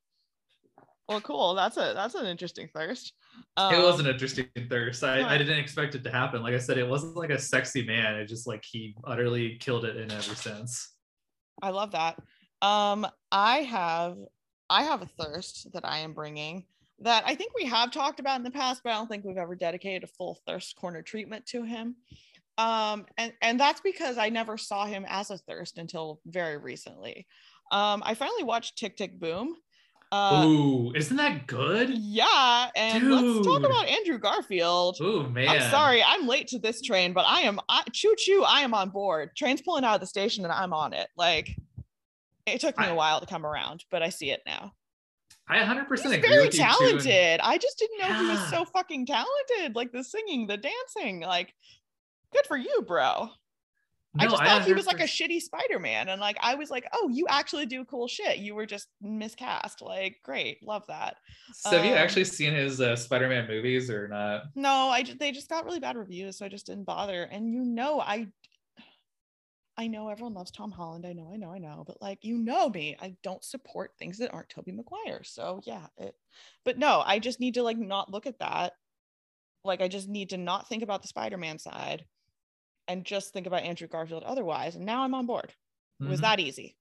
Well, cool. That's a that's an interesting thirst. Um, it was an interesting thirst. I, yeah. I didn't expect it to happen. Like I said, it wasn't like a sexy man. It just like he utterly killed it in every sense. I love that. Um, I have I have a thirst that I am bringing that I think we have talked about in the past, but I don't think we've ever dedicated a full thirst corner treatment to him. Um, and and that's because I never saw him as a thirst until very recently. Um, I finally watched Tick Tick Boom. Uh, Ooh, isn't that good? yeah, and let's talk about Andrew Garfield. Ooh, man. I'm sorry, I'm late to this train, but I am I, choo choo. I am on board. Train's pulling out of the station, and I'm on it. Like, it took me I- a while to come around, but I see it now. I 100% He's agree very too, and- talented. I just didn't know he was so fucking talented. Like the singing, the dancing. Like, good for you, bro. I No, just thought he was like a shitty Spider-Man, and like I was like, oh, you actually do cool shit. You were just miscast. Like, great, love that. So have you um, actually seen his uh, Spider-Man movies or not? No, I just they just got really bad reviews, so I just didn't bother. And you know, I I know everyone loves Tom Holland. I know, I know, I know, but like you know me, I don't support things that aren't Tobey Maguire. So yeah, it but no, I just need to like not look at that. Like I just need to not think about the Spider-Man side and just think about Andrew Garfield otherwise. And now I'm on board. It was Mhm. that easy.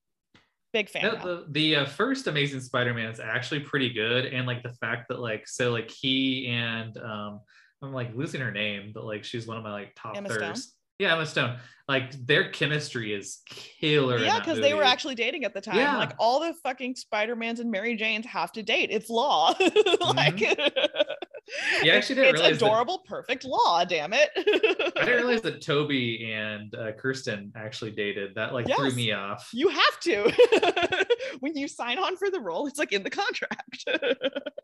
Big fan. No, the the uh, first Amazing Spider-Man is actually pretty good, and like the fact that like so like he and um I'm like losing her name, but like she's one of my like top Emma thirds. Yeah, Emma Stone. Like their chemistry is killer. yeah, because they were actually dating at the time. Yeah. Like all the fucking Spider-Mans and Mary Janes have to date. It's law. (laughs) like (laughs) You actually didn't it's realize that- adorable, perfect law, damn it. I didn't realize (laughs) that Tobey and uh, Kirsten actually dated. That like threw me off. you have to. when you sign on for the role, it's like in the contract.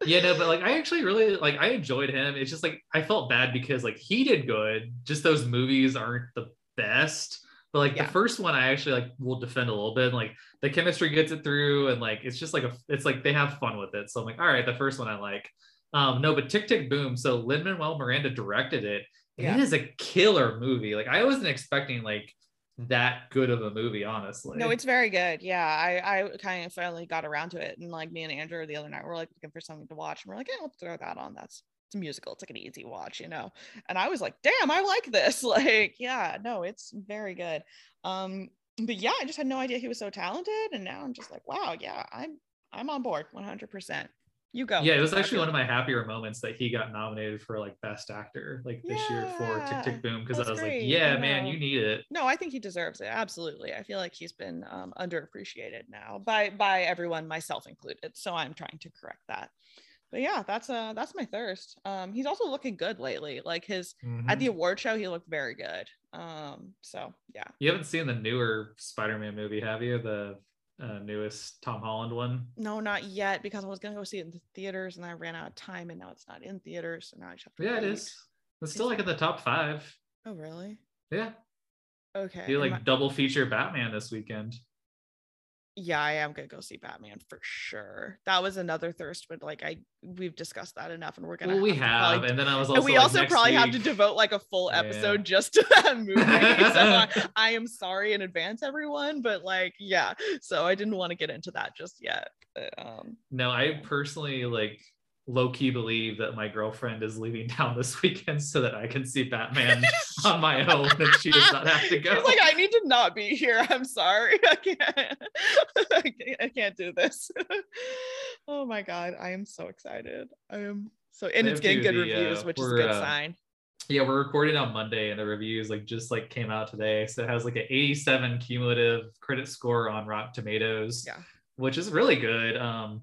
Yeah, no, but like I actually really like I enjoyed him. It's just like I felt bad because like he did good. Just those movies aren't the best. But like Yeah. the first one, I actually like will defend a little bit. And, like the chemistry gets it through, and like it's just like a it's like they have fun with it. So I'm like, all right, the first one I like. Um, no, but Tick Tick Boom. So Lin Manuel Miranda directed it. Yeah. It is a killer movie. Like I wasn't expecting like that good of a movie, honestly. no, it's very good. Yeah, I I kind of finally got around to it, and like me and Andrew the other night were like looking for something to watch, and we're like, yeah, let's throw that on. That's it's a musical. It's like an easy watch, you know. And I was like, damn, I like this. (laughs) Like, yeah, no, it's very good. Um, but yeah, I just had no idea he was so talented, and now I'm just like, wow, yeah, I'm I'm on board 100. percent You go. yeah, it was actually one of my happier moments that he got nominated for like best actor like this year for Yeah, Tick Tick Boom because I was great. like, yeah, man, you need it. No, I think he deserves it. Absolutely. I feel like he's been um, underappreciated now by by everyone, myself included. So I'm trying to correct that. But yeah, that's uh that's my thirst. Um, he's also looking good lately. Like his at the Mhm. award show, he looked very good. Um, so yeah. You haven't seen the newer Spider-Man movie, have you? The uh, newest Tom Holland one. No, not yet because I was gonna go see it in the theaters and I ran out of time and now it's not in theaters. So now I just have to Yeah, it wait. is. It's still like in the top five. Oh really? Yeah, Okay. you like I- double feature Batman this weekend. Yeah, I am gonna go see Batman for sure. That was another thirst, but like I we've discussed that enough, and we're gonna. Well, we to have, probably- and then I was also. and we like, also probably have to devote like a full Yeah. episode just to (laughs) that movie. so I, (laughs) I am sorry in advance, everyone, but like, yeah. So I didn't want to get into that just yet. But, um, No, I personally like low key believe that my girlfriend is leaving town this (laughs) weekend so that I can see Batman on my (laughs) own and she does not have to go. It's like I need to not be here. I'm sorry. (laughs) I can't. I can't, I can't do this. oh my god, I am so excited. I am so, and it's getting good The, reviews, uh, which is a good uh, sign. yeah, we're recording on Monday and the reviews like just like came out today. So it has like an 87 cumulative credit score on Rotten Tomatoes. Yeah. Which is really good. Um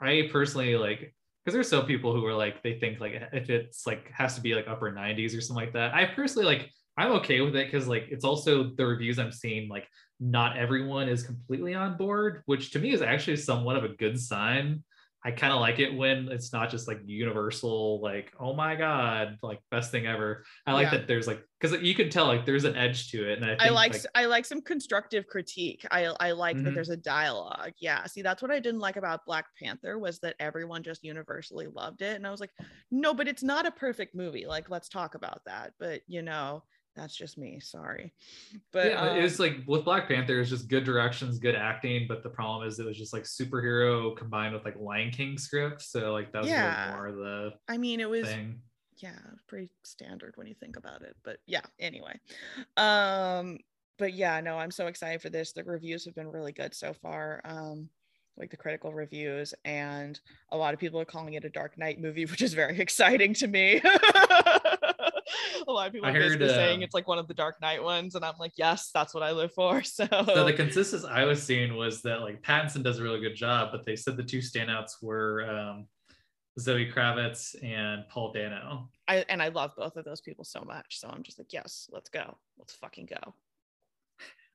I personally like because there's some people who are like they think like eh, if it's like has to be like upper 90s or something like that. I personally like I'm okay with it because like it's also the reviews I'm seeing like not everyone is completely on board, which to me is actually somewhat of a good sign. I kind of like it when it's not just like universal, like, oh my God, like best thing ever. I like Yeah. that there's like, because you can tell like there's an edge to it. And I, think, I like s- I like some constructive critique. I I like that Mhm. there's a dialogue. Yeah. See, that's what I didn't like about Black Panther was that everyone just universally loved it. And I was like, no, but it's not a perfect movie. Like, let's talk about that. But you know, that's just me. Sorry. But yeah, um, it's like with Black Panther, it's just good directions, good acting. But the problem is it was just like superhero combined with like Lion King script. So like that was Yeah. more the I mean, it was thing. yeah, pretty standard when you think about it. But yeah, anyway. Um, but yeah, no, I'm so excited for this. The reviews have been really good so far. Um, like the critical reviews, and a lot of people are calling it a Dark Knight movie, (laughs) which is very (laughs) exciting to me. (laughs) a lot of people I heard, saying um, it's like one of the Dark Knight ones, and I'm like, yes, that's what I live for. (laughs) So, So the consensus I was seeing was that like Pattinson does a really good job, but they said the two standouts were um, Zoe Kravitz and Paul Dano. I and I love both of those people so much. So I'm just like, yes, let's go, let's fucking go.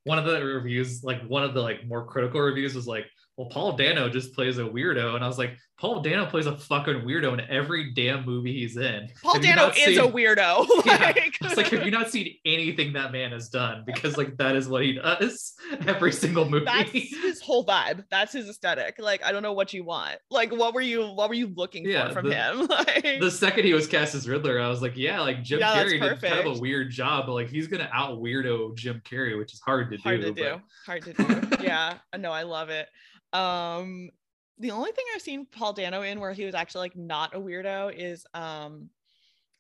One of the reviews, like one of the like more critical reviews, was like, "Well, Paul Dano just plays a weirdo," and I was like, "Paul Dano plays a fucking weirdo in every damn movie he's in." Paul Have Dano is a seen- weirdo. (laughs) Yeah, like, It's like, have you not seen anything that man has done? Because like that is what he does (laughs) every single movie. that's his whole vibe. That's his aesthetic. Like, I don't know what you want. Like, what were you what were you looking Yeah, for from the- him? (laughs) Like the second he was cast as Riddler, I was like, yeah, like Jim Yeah, Carrey did kind of a weird job, but like he's gonna out weirdo Jim Carrey, which is hard to hard do. to do. but- Hard to do. yeah. No, I love it. Um the only thing I've seen Paul Dano in where he was actually like not a weirdo is um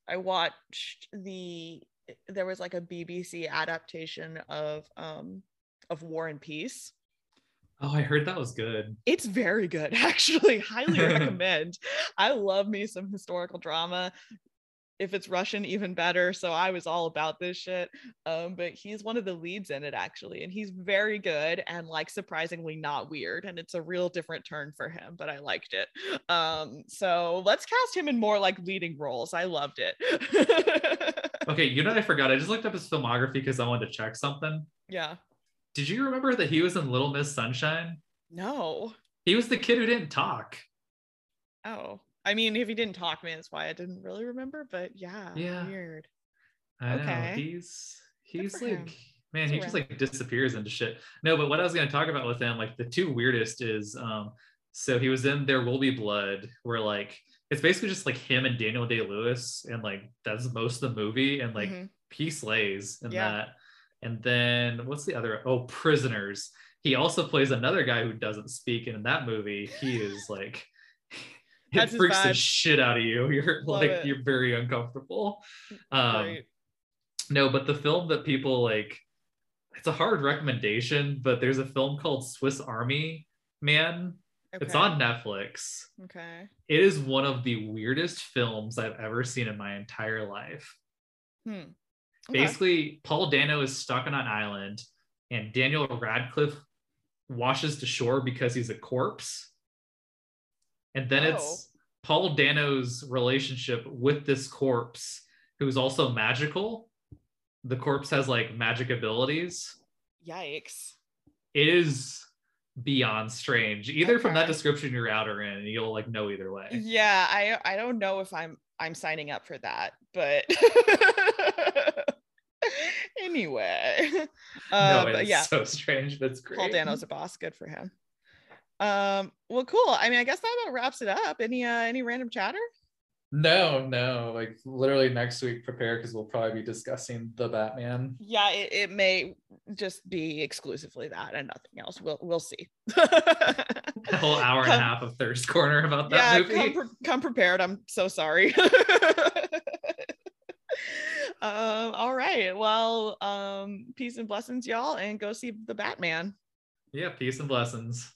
I watched the there was like a BBC adaptation of um of War and Peace. Oh, I heard that was good. It's very good, (laughs) actually. Highly (laughs) recommend. I love me some historical drama. If it's Russian, even better. So I was all about this shit. Um, but he's one of the leads in it, actually. And he's very good and like surprisingly not weird. And it's a real different turn for him, but I liked it. Um, so let's cast him in more like leading roles. I loved it. (laughs) Okay, you know what I forgot? I just looked up his filmography because I wanted to check something. yeah. Did you remember that he was in Little Miss Sunshine? No. He was the kid who didn't talk. Oh. I mean, if he didn't talk me, that's why I didn't really remember. But yeah, Yeah. weird. I know. Okay. He's he's like him. man, He's he just like disappears into shit. No, but what I was gonna talk about with him, like the two weirdest is um so he was in There Will Be Blood, where like it's basically just like him and Daniel Day Lewis, and like that's most of the movie, and like Mhm. he slays in Yeah. that. And then what's the other? Oh, Prisoners. He also plays another guy who doesn't speak, and in that movie, he is like That's his freaks the shit out of you. (laughs) You're Love like it. you're very uncomfortable. Um, Great. no, but the film that people like, it's a hard recommendation, but there's a film called Swiss Army Man. It's on Netflix. Okay. It is one of the weirdest films I've ever seen in my entire life. Hmm. Okay. Basically, Paul Dano is stuck on an island, and Daniel Radcliffe washes to shore because he's a corpse. And then Oh. it's Paul Dano's relationship with this corpse, who's also magical. The corpse has like magic abilities. Yikes. It is beyond strange. Either from that description you're out or in, you'll like know either way. Yeah, I I don't know if I'm I'm signing up for that, but (laughs) anyway. no, Uh, it's yeah, so strange, but it's great. Paul Dano's a boss. Good for him. Um, well, cool. I mean, I guess that about wraps it up. Any uh any random chatter? No, no, like literally next week, prepare because we'll probably be discussing the Batman. Yeah, it, it may just be exclusively that and nothing else. We'll we'll see. (laughs) A whole hour and a half of thirst corner about that yeah, movie. come pre- come prepared. I'm so sorry. (laughs) um, all right. Well, um, peace and blessings, y'all, and go see the Batman. yeah, peace and blessings.